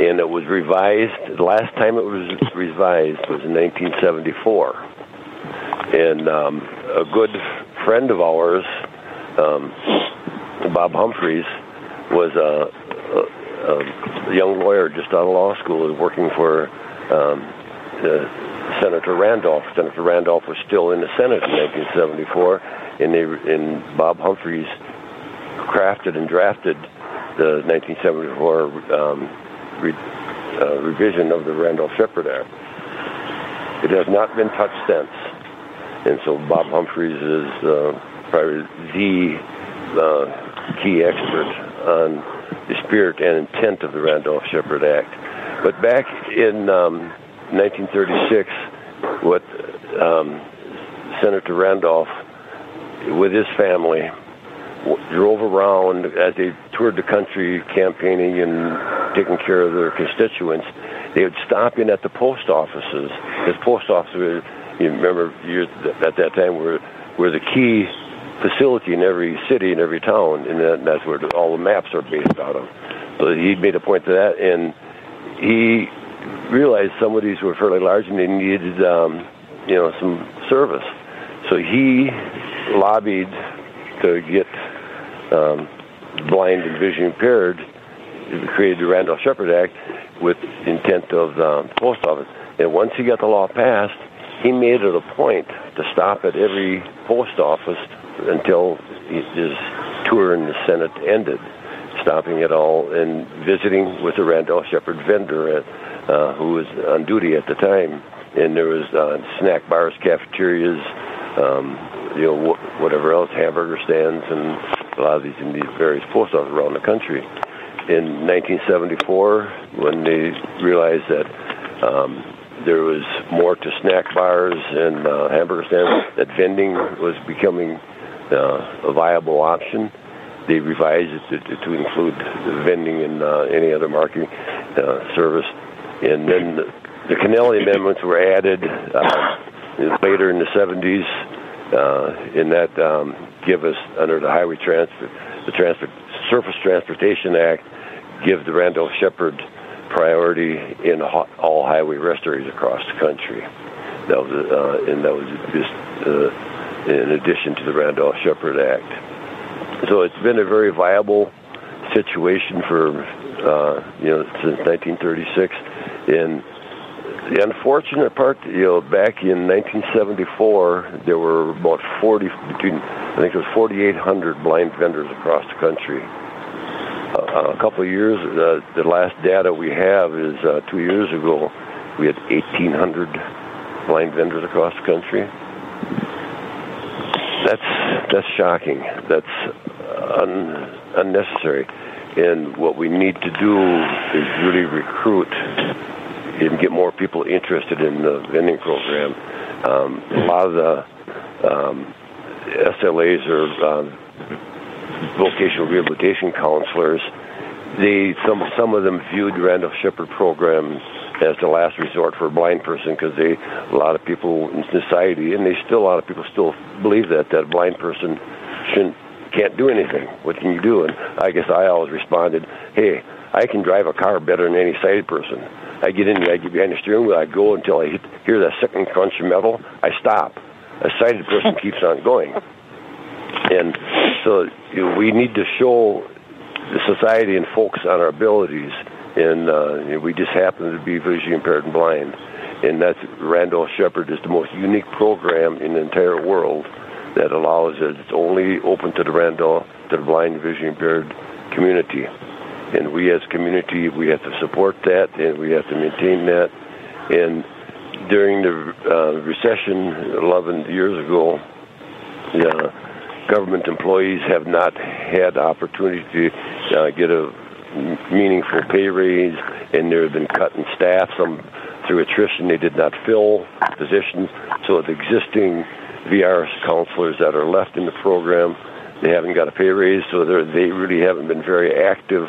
And it was revised. The last time it was revised was in 1974. And um, a good friend of ours, um, Bob Humphreys, was a, a a young lawyer just out of law school is working for um, uh, Senator Randolph. Senator Randolph was still in the Senate in 1974, and, they, and Bob Humphreys crafted and drafted the 1974 um, re, uh, revision of the Randolph Sheppard Act. It has not been touched since, and so Bob Humphreys is uh, probably the uh, key expert on the spirit and intent of the Randolph Sheppard Act. But back in um, 1936, what um, Senator Randolph, with his family, drove around as they toured the country campaigning and taking care of their constituents. They would stop in at the post offices. Because post offices, you remember, at that time were were the key facility in every city and every town, and that, that's where all the maps are based out of. So he made a point to that, and he realized some of these were fairly large and they needed, um, you know, some service. So he lobbied to get um, blind and vision impaired, created the Randolph Sheppard Act with intent of the post office. And once he got the law passed, he made it a point to stop at every post office until his tour in the Senate ended, stopping at all and visiting with the Randolph Sheppard vendor at, uh, who was on duty at the time. And there was uh, snack bars, cafeterias, um, you know, wh- whatever else, hamburger stands, and a lot of these in these various post offices around the country. In 1974, when they realized that um, there was more to snack bars and uh, hamburger stands, that vending was becoming uh, a viable option. They revised it to, to include vending and uh, any other marketing uh, service. And then the, the Kennelly amendments were added uh, later in the 70s, uh, that um, give us under the Highway Transport, the Transport Surface Transportation Act, give the Randolph Sheppard priority in all highway rest areas across the country. That was, uh, and that was just uh, in addition to the Randolph Sheppard Act. So it's been a very viable situation for uh, you know since 1936. And the unfortunate part, you know, back in 1974, there were about 40 between I think it was 4,800 blind vendors across the country. Uh, a couple of years, uh, the last data we have is uh, two years ago, we had 1,800 blind vendors across the country. That's that's shocking. That's un, unnecessary. And what we need to do is really recruit and get more people interested in the vending program. Um, a lot of the um, SLAs or um, vocational rehabilitation counselors, they some some of them viewed Randolph Sheppard program as the last resort for a blind person because they a lot of people in society and they still a lot of people still believe that that a blind person shouldn't can't do anything. What can you do? And I guess I always responded, "Hey, I can drive a car better than any sighted person. I get in, I get behind the steering wheel, I go until I hit, hear that second crunch of metal, I stop. A sighted person keeps on going. And so you know, we need to show the society and focus on our abilities and uh, we just happen to be visually impaired and blind. and that's Randolph Sheppard is the most unique program in the entire world that allows it. It's only open to the Randolph, to the blind, vision impaired community, and we as community we have to support that and we have to maintain that. And during the uh, recession 11 years ago, the government employees have not had opportunity to uh, get a meaningful pay raise, and there have been cut in staff. Some through attrition, they did not fill positions. So the existing VRS counselors that are left in the program, they haven't got a pay raise, so they really haven't been very active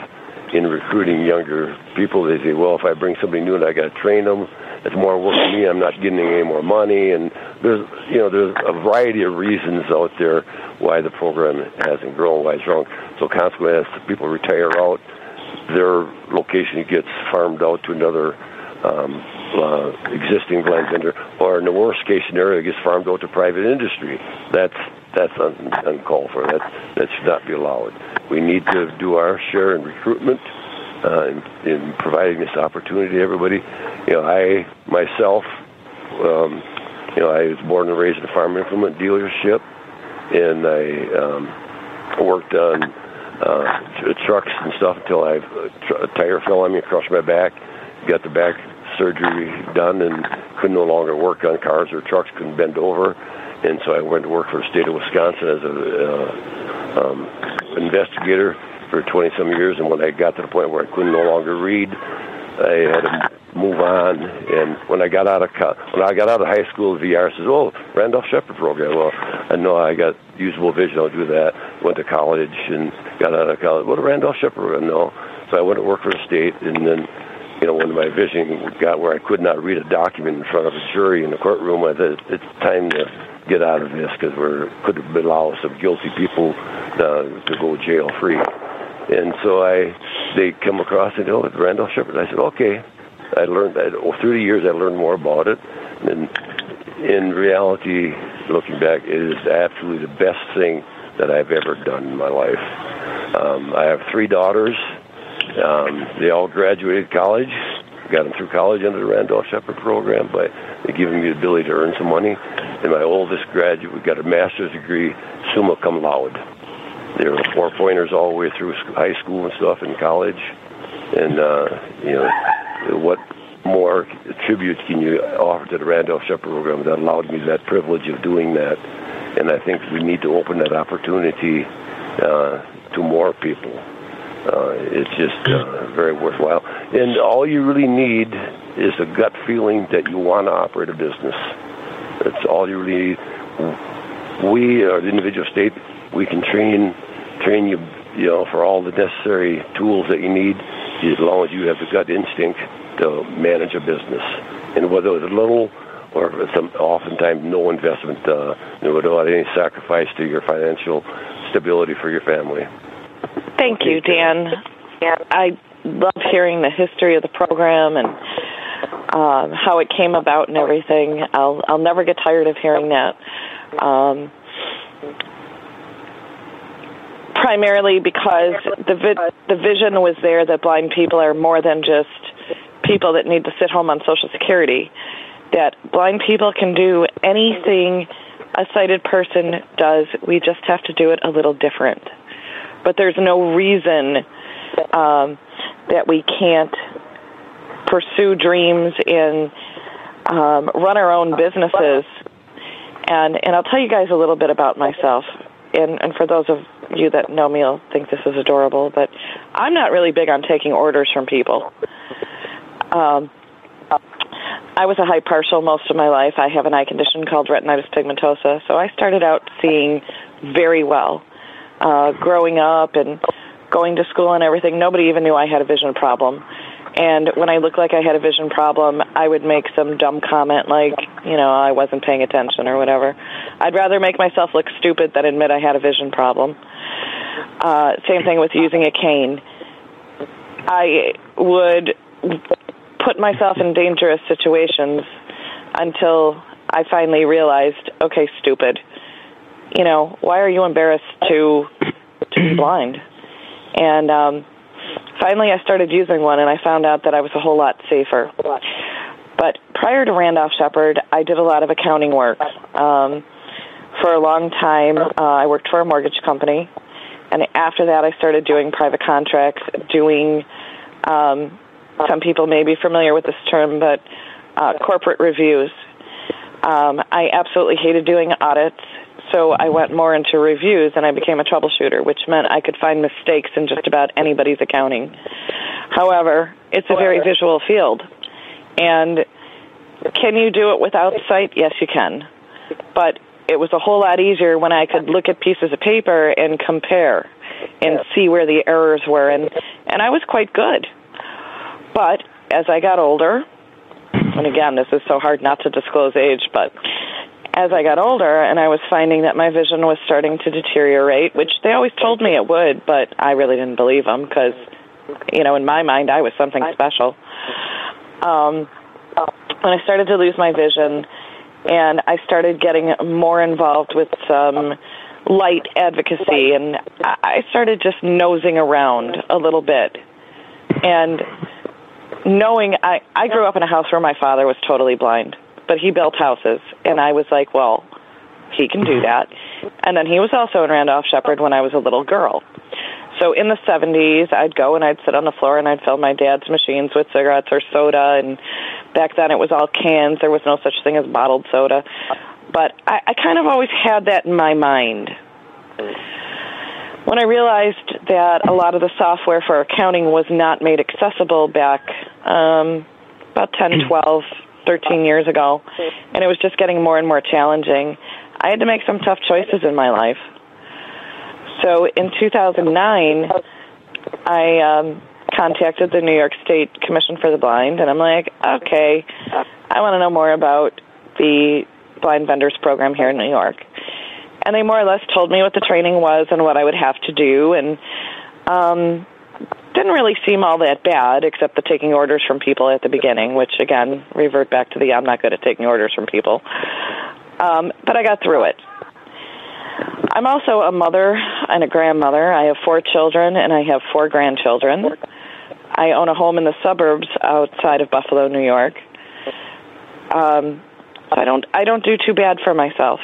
in recruiting younger people. They say, well, if I bring somebody new and I got to train them, it's more work for me. I'm not getting any more money, and there's you know there's a variety of reasons out there why the program hasn't grown, why it's wrong. So consequently, as people retire out, their location gets farmed out to another um, uh, existing blind vendor, or in the worst case scenario, gets farmed out to private industry. That's that's un- uncalled for. That that should not be allowed. We need to do our share in recruitment, uh, in, in providing this opportunity to everybody. You know, I myself, um, you know, I was born and raised in a farm implement dealership, and I um, worked on uh, trucks and stuff until I a tire fell on me across my back. Got the back surgery done and could no longer work on cars or trucks. Couldn't bend over, and so I went to work for the state of Wisconsin as a uh, um, investigator for 20 some years. And when I got to the point where I couldn't no longer read, I had to move on. And when I got out of when I got out of high school, VR says, "Oh, Randolph Sheppard program." Well, I know I got usable vision. I'll do that. Went to college and got out of college. What a Randolph Sheppard program? No. So I went to work for the state, and then you know, when my vision got where I could not read a document in front of a jury in the courtroom, I said, it's time to get out of this because we're could allow some guilty people uh, to go jail free. And so I, they come across and oh, it's Randolph Sheppard. I said, okay. I learned that oh, through the years. I learned more about it, and in reality, looking back, it is absolutely the best thing that I've ever done in my life. Um, I have three daughters. Um, they all graduated college, got them through college under the Randolph Sheppard program by they giving me the ability to earn some money. And my oldest graduate got a master's degree, summa cum laude. They were four pointers all the way through high school and stuff in college. And, uh, you know, what more tributes can you offer to the Randolph Sheppard program that allowed me that privilege of doing that? And I think we need to open that opportunity uh, to more people. Uh, it's just uh, very worthwhile. And all you really need is a gut feeling that you want to operate a business. That's all you really need. We, or the individual state, we can train train you, you know, for all the necessary tools that you need, as long as you have the gut instinct to manage a business. And whether it's a little or some oftentimes no investment, uh, without any sacrifice to your financial stability for your family. Thank you, Dan. I love hearing the history of the program and um, how it came about and everything. I'll I'll never get tired of hearing that. Um, primarily because the vi- the vision was there that blind people are more than just people that need to sit home on Social Security. That blind people can do anything a sighted person does. We just have to do it a little different but there's no reason um, that we can't pursue dreams and um, run our own businesses. And and I'll tell you guys a little bit about myself. And and for those of you that know me, will think this is adorable. But I'm not really big on taking orders from people. Um, I was a high partial most of my life. I have an eye condition called retinitis pigmentosa, so I started out seeing very well uh, growing up and going to school and everything, nobody even knew I had a vision problem. And when I looked like I had a vision problem, I would make some dumb comment like, you know, I wasn't paying attention or whatever. I'd rather make myself look stupid than admit I had a vision problem. Uh, same thing with using a cane. I would put myself in dangerous situations until I finally realized, okay, stupid you know, why are you embarrassed to to be blind? And um, finally, I started using one, and I found out that I was a whole lot safer. But prior to Randolph Sheppard, I did a lot of accounting work. Um, for a long time, uh, I worked for a mortgage company, and after that, I started doing private contracts, doing. Um, some people may be familiar with this term, but uh, corporate reviews. Um, I absolutely hated doing audits, so I went more into reviews and I became a troubleshooter, which meant I could find mistakes in just about anybody's accounting. However, it's a very visual field. And can you do it without sight? Yes, you can. But it was a whole lot easier when I could look at pieces of paper and compare and see where the errors were and and I was quite good. But as I got older, and again, this is so hard not to disclose age, but as I got older and I was finding that my vision was starting to deteriorate, which they always told me it would, but I really didn't believe them because, you know, in my mind, I was something special. Um, when I started to lose my vision, and I started getting more involved with some light advocacy, and I started just nosing around a little bit, and knowing I I grew up in a house where my father was totally blind, but he built houses, and I was like, well, he can do that. And then he was also in Randolph Sheppard when I was a little girl. So in the 70s, I'd go and I'd sit on the floor and I'd fill my dad's machines with cigarettes or soda. And back then it was all cans. There was no such thing as bottled soda. But I, I kind of always had that in my mind. When I realized that a lot of the software for accounting was not made accessible back um, about 10, 12, 13 years ago, and it was just getting more and more challenging, I had to make some tough choices in my life. So in 2009, I um, contacted the New York State Commission for the Blind, and I'm like, okay, I want to know more about the blind vendors program here in New York. And they more or less told me what the training was and what I would have to do, and um, didn't really seem all that bad, except the taking orders from people at the beginning, which again revert back to the I'm not good at taking orders from people. Um, but I got through it. I'm also a mother and a grandmother. I have four children and I have four grandchildren. I own a home in the suburbs outside of Buffalo, New York. Um, I don't I don't do too bad for myself.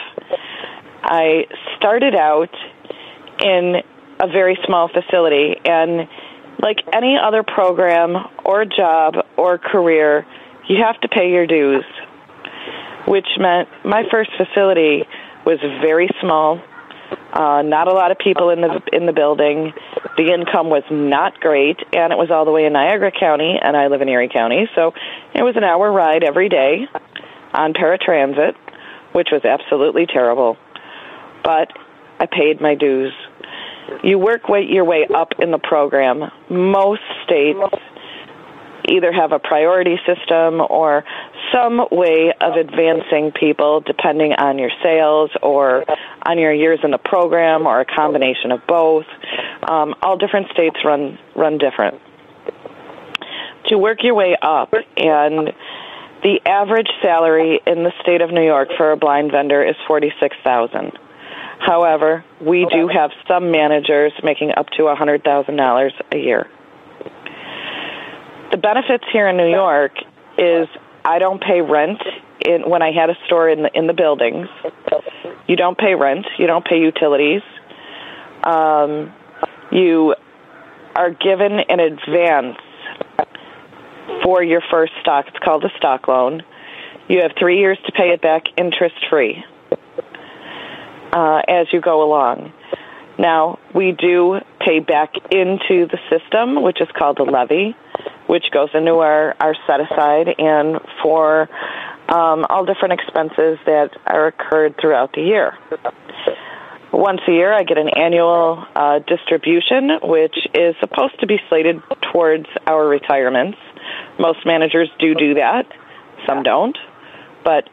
I started out in a very small facility and like any other program or job or career, you have to pay your dues, which meant my first facility was very small. Uh, not a lot of people in the in the building. The income was not great, and it was all the way in Niagara County, and I live in Erie County, so it was an hour ride every day on paratransit, which was absolutely terrible. But I paid my dues. You work your way up in the program. Most states either have a priority system or some way of advancing people depending on your sales or on your years in the program or a combination of both. Um, all different states run run different. To work your way up and the average salary in the state of New York for a blind vendor is 46,000. However, we do have some managers making up to $100,000 a year. The benefits here in New York is I don't pay rent in when I had a store in the in the buildings. You don't pay rent. You don't pay utilities. Um, you are given an advance for your first stock. It's called a stock loan. You have three years to pay it back interest free uh, as you go along. Now, we do pay back into the system, which is called a levy which goes into our, our set aside and for um, all different expenses that are occurred throughout the year. Once a year, I get an annual uh, distribution, which is supposed to be slated towards our retirements. Most managers do do that, some don't. But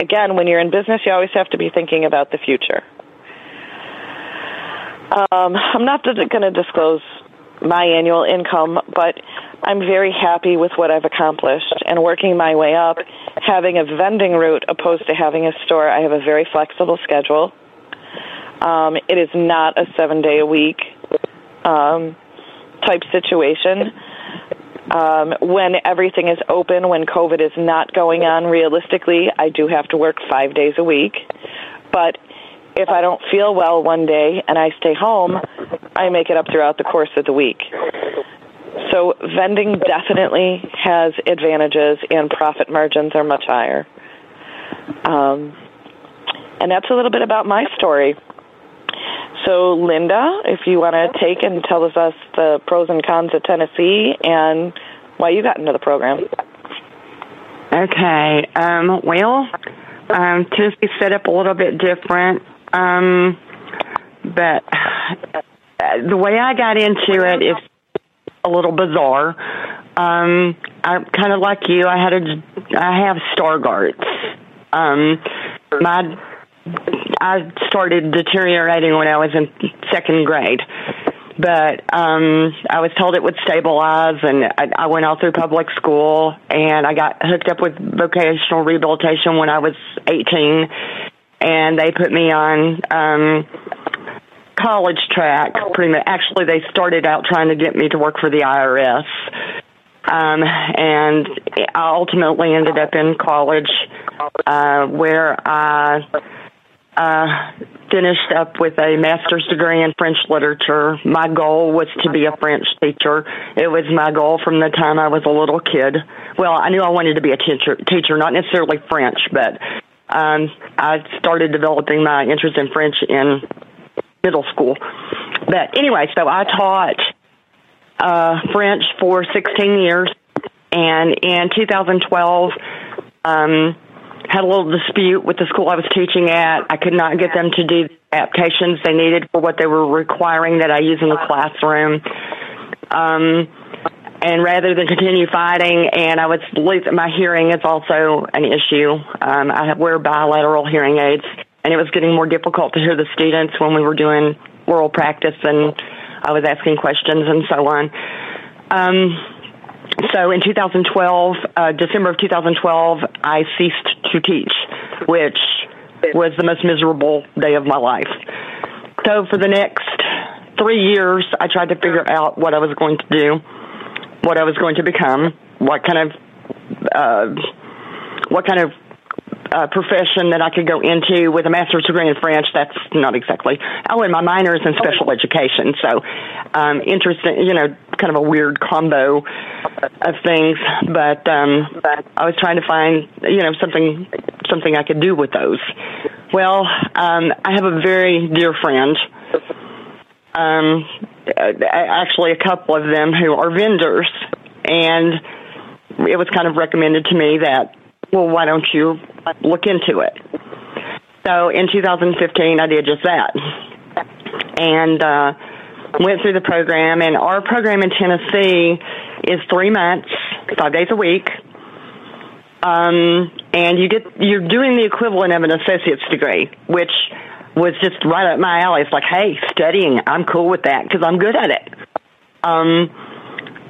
again, when you're in business, you always have to be thinking about the future. Um, I'm not going to disclose my annual income, but I'm very happy with what I've accomplished and working my way up. Having a vending route opposed to having a store, I have a very flexible schedule. Um, it is not a seven day a week um, type situation. Um, when everything is open, when COVID is not going on, realistically, I do have to work five days a week. But if I don't feel well one day and I stay home, I make it up throughout the course of the week. So vending definitely has advantages, and profit margins are much higher. Um, and that's a little bit about my story. So, Linda, if you want to take and tell us the pros and cons of Tennessee and why you got into the program. Okay. Um, well, um, Tennessee's set up a little bit different, um, but the way I got into it is a little bizarre. Um, I kind of like you. I had a, I have Stargardt's. Um, my, I started deteriorating when I was in second grade, but um, I was told it would stabilize, and I, I went all through public school, and I got hooked up with vocational rehabilitation when I was 18, and they put me on. Um, college track pretty much. Actually they started out trying to get me to work for the IRS um, and I ultimately ended up in college uh, where I uh, finished up with a master's degree in French literature. My goal was to be a French teacher. It was my goal from the time I was a little kid. Well, I knew I wanted to be a teacher, teacher not necessarily French, but um, I started developing my interest in French in middle school. But anyway, so I taught uh, French for 16 years, and in 2012, um, had a little dispute with the school I was teaching at. I could not get them to do the adaptations they needed for what they were requiring that I use in the classroom. Um, and rather than continue fighting, and I was my hearing is also an issue. Um, I wear bilateral hearing aids, and it was getting more difficult to hear the students when we were doing oral practice and I was asking questions and so on. Um, so in 2012, uh, December of 2012, I ceased to teach, which was the most miserable day of my life. So for the next three years, I tried to figure out what I was going to do, what I was going to become, what kind of uh, what kind of uh, profession that I could go into with a master's degree in French. That's not exactly. Oh, and my minor is in special education. So, um, interesting, you know, kind of a weird combo of things. But, um, I was trying to find, you know, something, something I could do with those. Well, um, I have a very dear friend. Um, actually, a couple of them who are vendors, and it was kind of recommended to me that well, why don't you look into it? So in 2015, I did just that. And, uh, went through the program and our program in Tennessee is three months, five days a week. Um, and you get, you're doing the equivalent of an associate's degree, which was just right up my alley. It's like, hey, studying, I'm cool with that because I'm good at it. Um,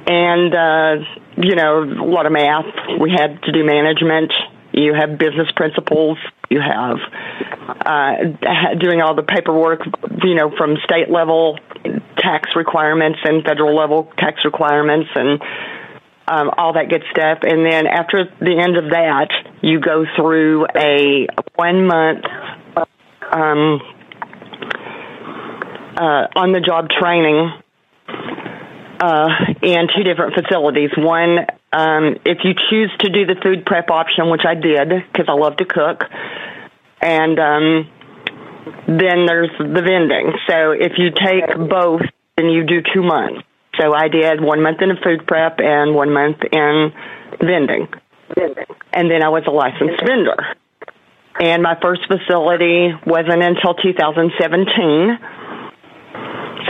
and, uh, you know, a lot of math. We had to do management. You have business principles. You have uh, doing all the paperwork, you know, from state level tax requirements and federal level tax requirements and um, all that good stuff. And then after the end of that, you go through a one month um, uh, on the job training uh, in two different facilities. One, um, if you choose to do the food prep option, which I did because I love to cook, and um, then there's the vending. So if you take both, then you do two months. So I did one month in food prep and one month in vending. And then I was a licensed vendor. And my first facility wasn't until 2017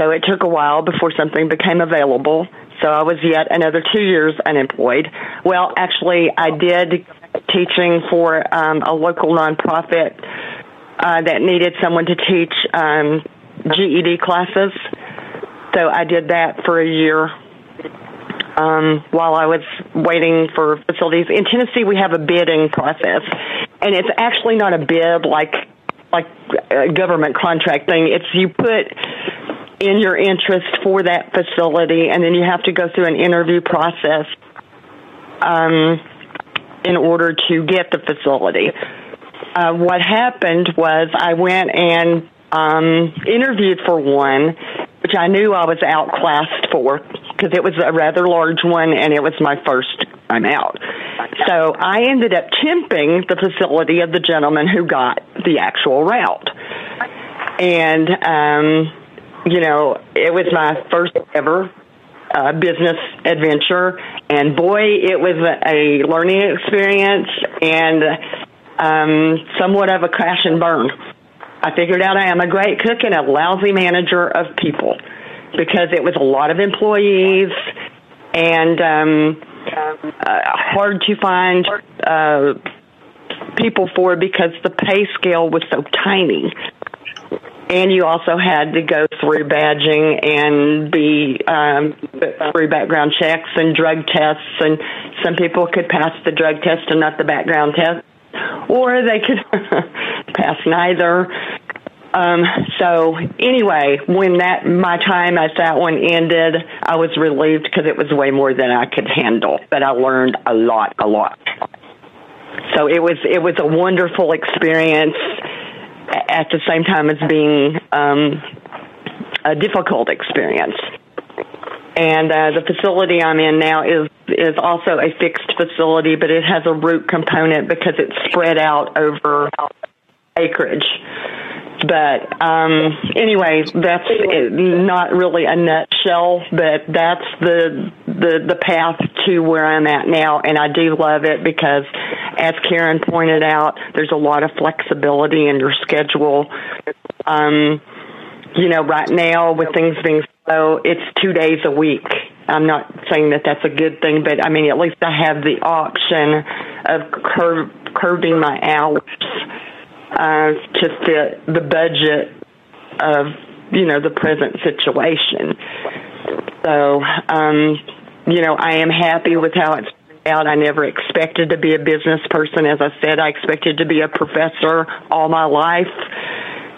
so it took a while before something became available. So I was yet another two years unemployed. Well, actually, I did teaching for um, a local nonprofit uh, that needed someone to teach um, GED classes. So I did that for a year um, while I was waiting for facilities. In Tennessee, we have a bidding process, and it's actually not a bid like like a government contract thing. It's you put in your interest for that facility, and then you have to go through an interview process um, in order to get the facility. Uh, what happened was I went and um, interviewed for one, which I knew I was outclassed for because it was a rather large one and it was my first time out. So I ended up temping the facility of the gentleman who got the actual route. And, um, you know, it was my first ever uh, business adventure, and boy, it was a, a learning experience and um, somewhat of a crash and burn. I figured out I am a great cook and a lousy manager of people because it was a lot of employees and um, uh, hard to find uh, people for because the pay scale was so tiny. And you also had to go through badging and be um, through background checks and drug tests. And some people could pass the drug test and not the background test, or they could pass neither. Um, so anyway, when that my time at that one ended, I was relieved because it was way more than I could handle. But I learned a lot, a lot. So it was it was a wonderful experience at the same time as being um, a difficult experience. And uh, the facility I'm in now is is also a fixed facility, but it has a route component because it's spread out over acreage. But um, anyway, that's not really a nutshell, but that's the the the path to where I'm at now, and I do love it because, as Karen pointed out, there's a lot of flexibility in your schedule. Um, you know, right now with things being slow, it's two days a week. I'm not saying that that's a good thing, but I mean, at least I have the option of curb, curbing my hours uh, to fit the budget of you know the present situation. So um, you know I am happy with how it's turned out. I never expected to be a business person. As I said, I expected to be a professor all my life,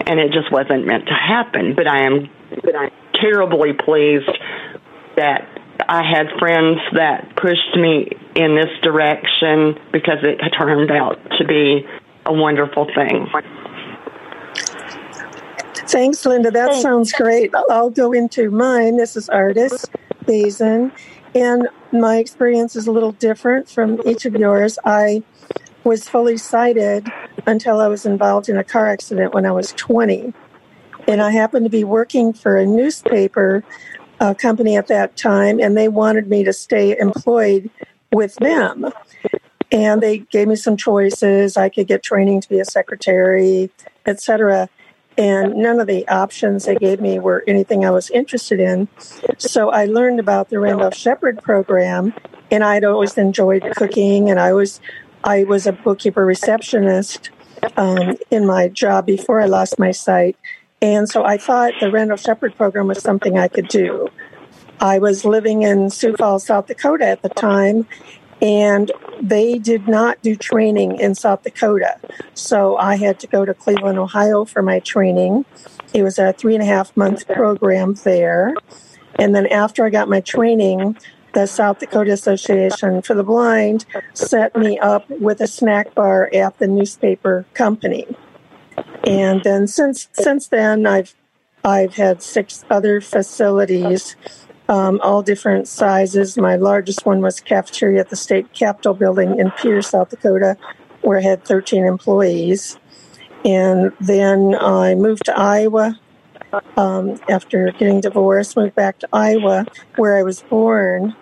and it just wasn't meant to happen. But I am, but I'm terribly pleased that I had friends that pushed me in this direction because it turned out to be a wonderful thing. Thanks, Linda. That Thanks. sounds great. I'll go into mine. This is Ardis Bazyn, and my experience is a little different from each of yours. I was fully sighted until I was involved in a car accident when I was 20. And I happened to be working for a newspaper uh, company at that time, and they wanted me to stay employed with them. And they gave me some choices. I could get training to be a secretary, etc. And none of the options they gave me were anything I was interested in. So I learned about the Randolph Sheppard program, and I'd always enjoyed cooking, and I was I was a bookkeeper receptionist um, in my job before I lost my sight. And so I thought the Randolph Sheppard program was something I could do. I was living in Sioux Falls, South Dakota at the time, and they did not do training in South Dakota. So I had to go to Cleveland, Ohio for my training. It was a three and a half month program there. And then after I got my training, the South Dakota Association for the Blind set me up with a snack bar at the newspaper company. And then since since then I've I've had six other facilities um, all different sizes. My largest one was cafeteria at the state capitol building in Pierre, South Dakota, where I had 13 employees. And then I moved to Iowa um, after getting divorced, moved back to Iowa, where I was born.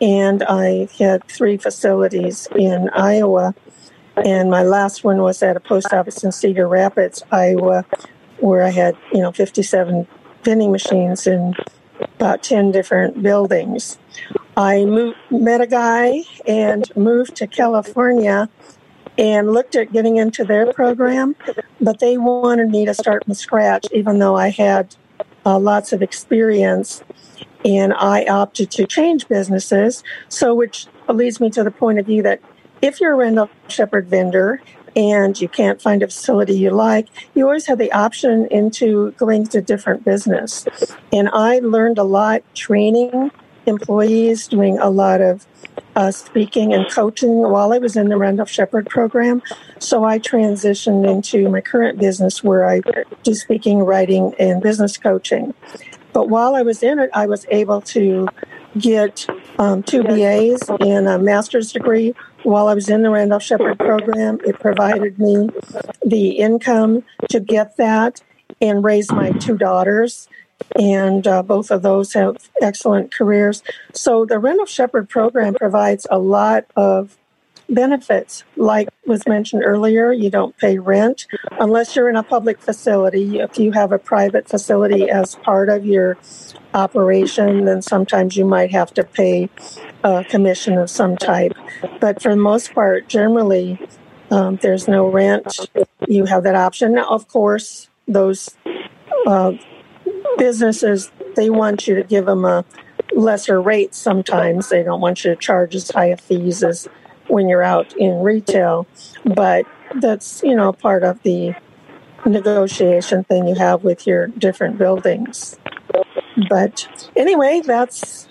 And I had three facilities in Iowa. And my last one was at a post office in Cedar Rapids, Iowa, where I had, you know, 57 vending machines and about 10 different buildings. I moved, met a guy and moved to California and looked at getting into their program, but they wanted me to start from scratch, even though I had uh, lots of experience. And I opted to change businesses. So, which leads me to the point of view that if you're a Randolph Sheppard vendor, and you can't find a facility you like, you always have the option into going to different business. And I learned a lot training employees, doing a lot of uh, speaking and coaching while I was in the Randolph Sheppard program. So I transitioned into my current business where I do speaking, writing, and business coaching. But while I was in it, I was able to get um, two BAs and a master's degree while I was in the Randolph Sheppard program. It provided me the income to get that and raise my two daughters and uh, both of those have excellent careers. So the Randolph Sheppard program provides a lot of benefits. Like was mentioned earlier, you don't pay rent unless you're in a public facility. If you have a private facility as part of your operation, then sometimes you might have to pay a commission of some type. But for the most part, generally, um, there's no rent. You have that option. Now, of course, those uh, businesses they want you to give them a lesser rate sometimes they don't want you to charge as high a fees as when you're out in retail but that's you know part of the negotiation thing you have with your different buildings but anyway that's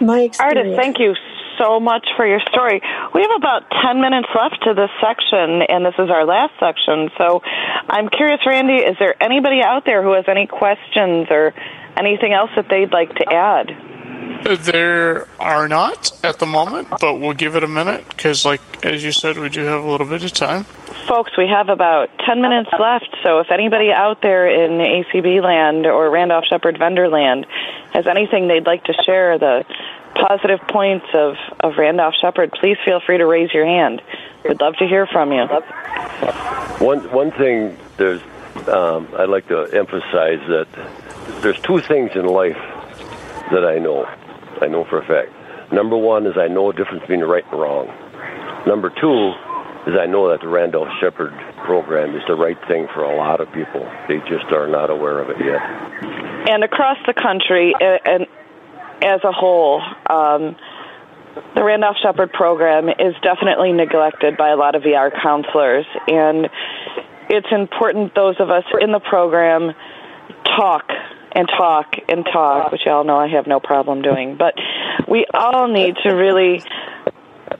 my experience. Ardis, thank you so much for your story. We have about 10 minutes left to this section, and this is our last section. So I'm curious, Randy, is there anybody out there who has any questions or anything else that they'd like to add? There are not at the moment, but we'll give it a minute because, like as you said, we do have a little bit of time. Folks, we have about 10 minutes left, so if anybody out there in ACB land or Randolph Sheppard vendor land has anything they'd like to share, the positive points of, of Randolph Sheppard, please feel free to raise your hand. We'd love to hear from you. One one thing there's um, I'd like to emphasize that there's two things in life that I know. I know for a fact. Number one is I know the difference between right and wrong. Number two is I know that the Randolph Sheppard program is the right thing for a lot of people. They just are not aware of it yet. And across the country, and as a whole, um, the Randolph Sheppard program is definitely neglected by a lot of VR counselors, and it's important those of us in the program talk and talk and talk, which y'all know I have no problem doing. But we all need to really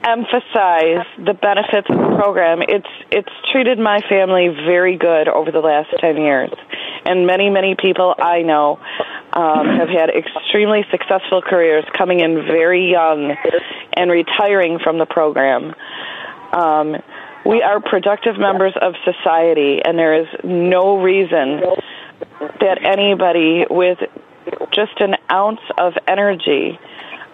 emphasize the benefits of the program. It's it's treated my family very good over the last ten years, and many many people I know um, have had extremely successful careers, coming in very young and retiring from the program. Um, we are productive members of society, and there is no reason that anybody with just an ounce of energy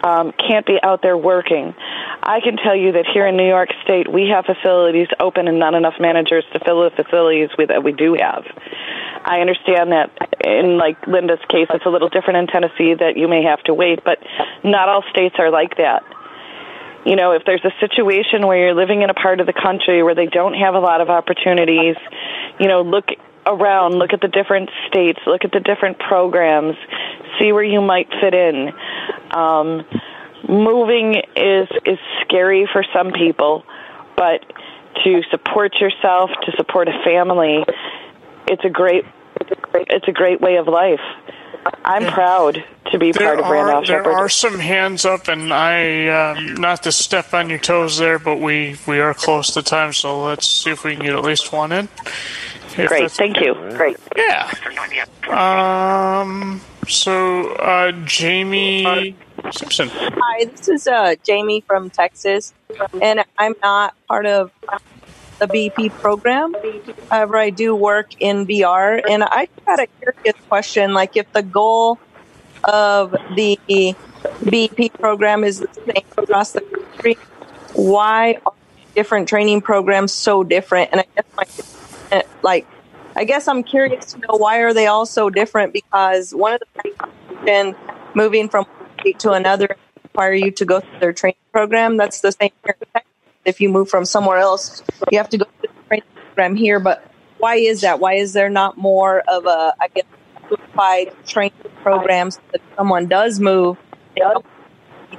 um, can't be out there working. I can tell you that here in New York State, we have facilities open and not enough managers to fill the facilities we, that we do have. I understand that in like Linda's case, it's a little different in Tennessee that you may have to wait, but not all states are like that. You know, if there's a situation where you're living in a part of the country where they don't have a lot of opportunities, you know, look around, look at the different states, look at the different programs, see where you might fit in. Um, moving is is scary for some people, but to support yourself, to support a family, it's a great it's a great way of life. I'm proud to be there part of Randolph There Sheppard. are some hands up, and I, um, not to step on your toes there, but we, we are close to time, so let's see if we can get at least one in. If Great, that's thank okay. you. Great. Yeah. Um. So, uh, Jamie Simpson. Hi, this is uh, Jamie from Texas, and I'm not part of the BEP program. However, I do work in VR, and I had a curious question: like, if the goal of the BEP program is the same across the country, why are different training programs so different? And I guess my like I guess I'm curious to know why are they all so different? Because one of the things moving from one state to another require you to go through their training program. That's the same. If you move from somewhere else, you have to go through the training program here. But why is that? Why is there not more of a, I guess, simplified training programs that someone does move, they don't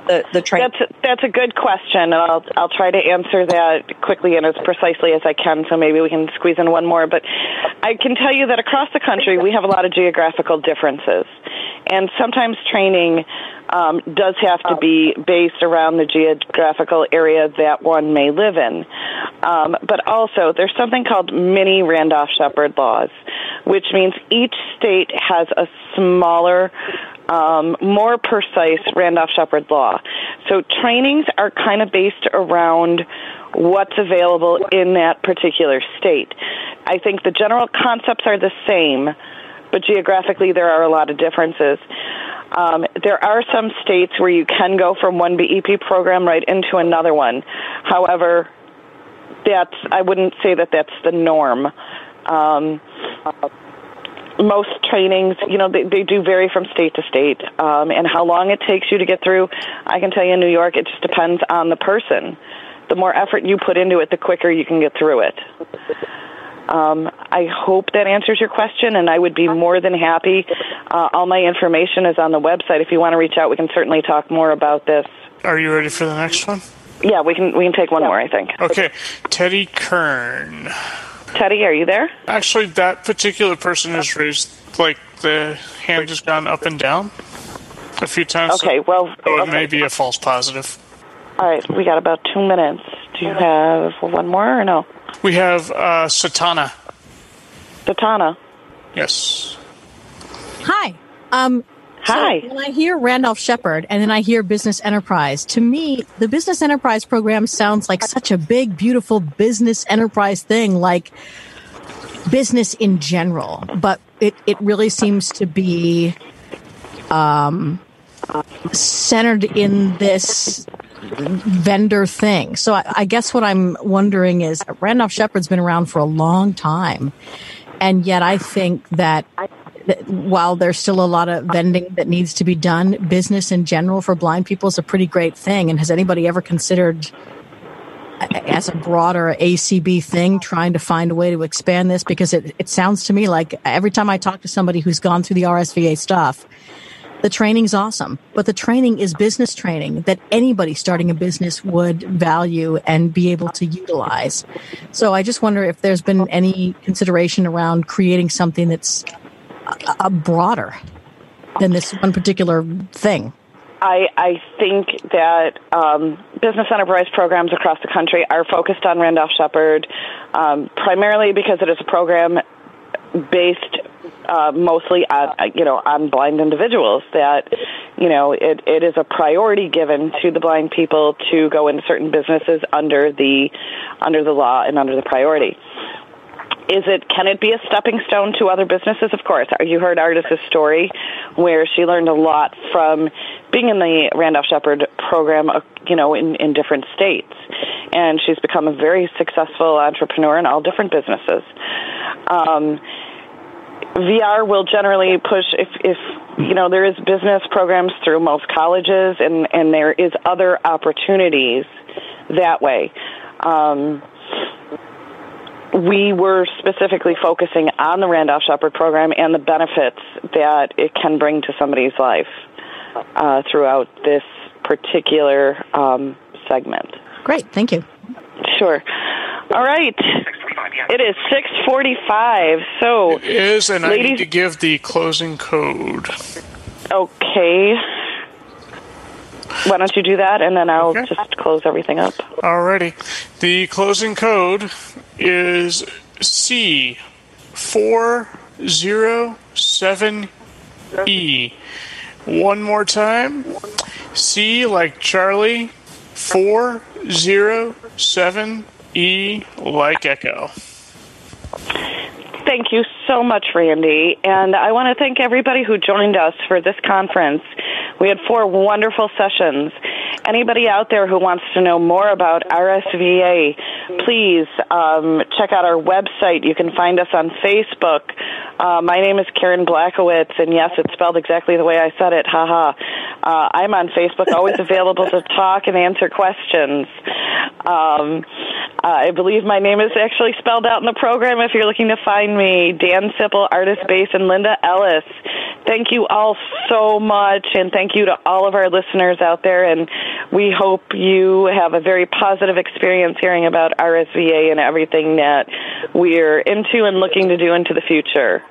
the the training? That's that's a good question, and I'll I'll try to answer that quickly and as precisely as I can. So maybe we can squeeze in one more. But I can tell you that across the country we have a lot of geographical differences, and sometimes training um, does have to be based around the geographical area that one may live in. Um, but also, there's something called mini Randolph Sheppard laws, which means each state has a smaller, um, more precise Randolph Sheppard law. So trainings are kind of based around what's available in that particular state. I think the general concepts are the same, but geographically there are a lot of differences. Um, there are some states where you can go from one BEP program right into another one. However, that's I wouldn't say that that's the norm. Um, most trainings, you know, they, they do vary from state to state, um, and how long it takes you to get through. I can tell you in New York, it just depends on the person. The more effort you put into it, the quicker you can get through it. Um, I hope that answers your question, and I would be more than happy. Uh, all my information is on the website. If you want to reach out, we can certainly talk more about this. Are you ready for the next one? Yeah, we can we can take one more. I think. Okay, Teddy Kern. Teddy, are you there? Actually, that particular person has raised like the hand has gone up and down a few times. Okay, well, so it okay. may be a false positive. All right, we got about two minutes. Do you have one more or no? We have uh, Satana. Satana. Yes. Hi. Um, Hi. So when I hear Randolph Sheppard and then I hear business enterprise, to me, the business enterprise program sounds like such a big, beautiful business enterprise thing, like business in general. But it, it really seems to be um, centered in this vendor thing. So I, I guess what I'm wondering is Randolph Sheppard's been around for a long time. And yet I think that that while there's still a lot of vending that needs to be done, business in general for blind people is a pretty great thing. And has anybody ever considered, as a broader ACB thing, trying to find a way to expand this? Because it, it sounds to me like every time I talk to somebody who's gone through the RSVA stuff, the training's awesome, but the training is business training that anybody starting a business would value and be able to utilize. So I just wonder if there's been any consideration around creating something that's a, a broader than this one particular thing. I, I think that um, business enterprise programs across the country are focused on Randolph Sheppard, um, primarily because it is a program based uh, mostly on you know on blind individuals. That you know it, it is a priority given to the blind people to go into certain businesses under the under the law and under the priority. Is it can it be a stepping stone to other businesses? Of course. You heard Ardis's story, where she learned a lot from being in the Randolph Sheppard program, uh, you know, in, in different states, and she's become a very successful entrepreneur in all different businesses. Um, VR will generally push if if you know there is business programs through most colleges and and there is other opportunities that way. Um, we were specifically focusing on the Randolph Sheppard program and the benefits that it can bring to somebody's life uh, throughout this particular um, segment. Great, thank you. Sure. All right. It is 6:45. So It is, and I need to give the closing code. okay. Why don't you do that, and then I'll just close everything up. Alrighty. The closing code is C four zero seven E. One more time. C like Charlie four zero seven E like Echo. Thank you so much, Randy. And I want to thank everybody who joined us for this conference. We had four wonderful sessions. Anybody out there who wants to know more about RSVA, please um, check out our website. You can find us on Facebook. Uh, my name is Karen Blackowitz, and yes, it's spelled exactly the way I said it. Haha. Uh, I'm on Facebook, always available to talk and answer questions. Um, I believe my name is actually spelled out in the program if you're looking to find me. Dan Sipple, Ardis Base, and Linda Ellis. thank you all so much, and thank you to all of our listeners out there. And we hope you have a very positive experience hearing about RSVA and everything that we're into and looking to do into the future.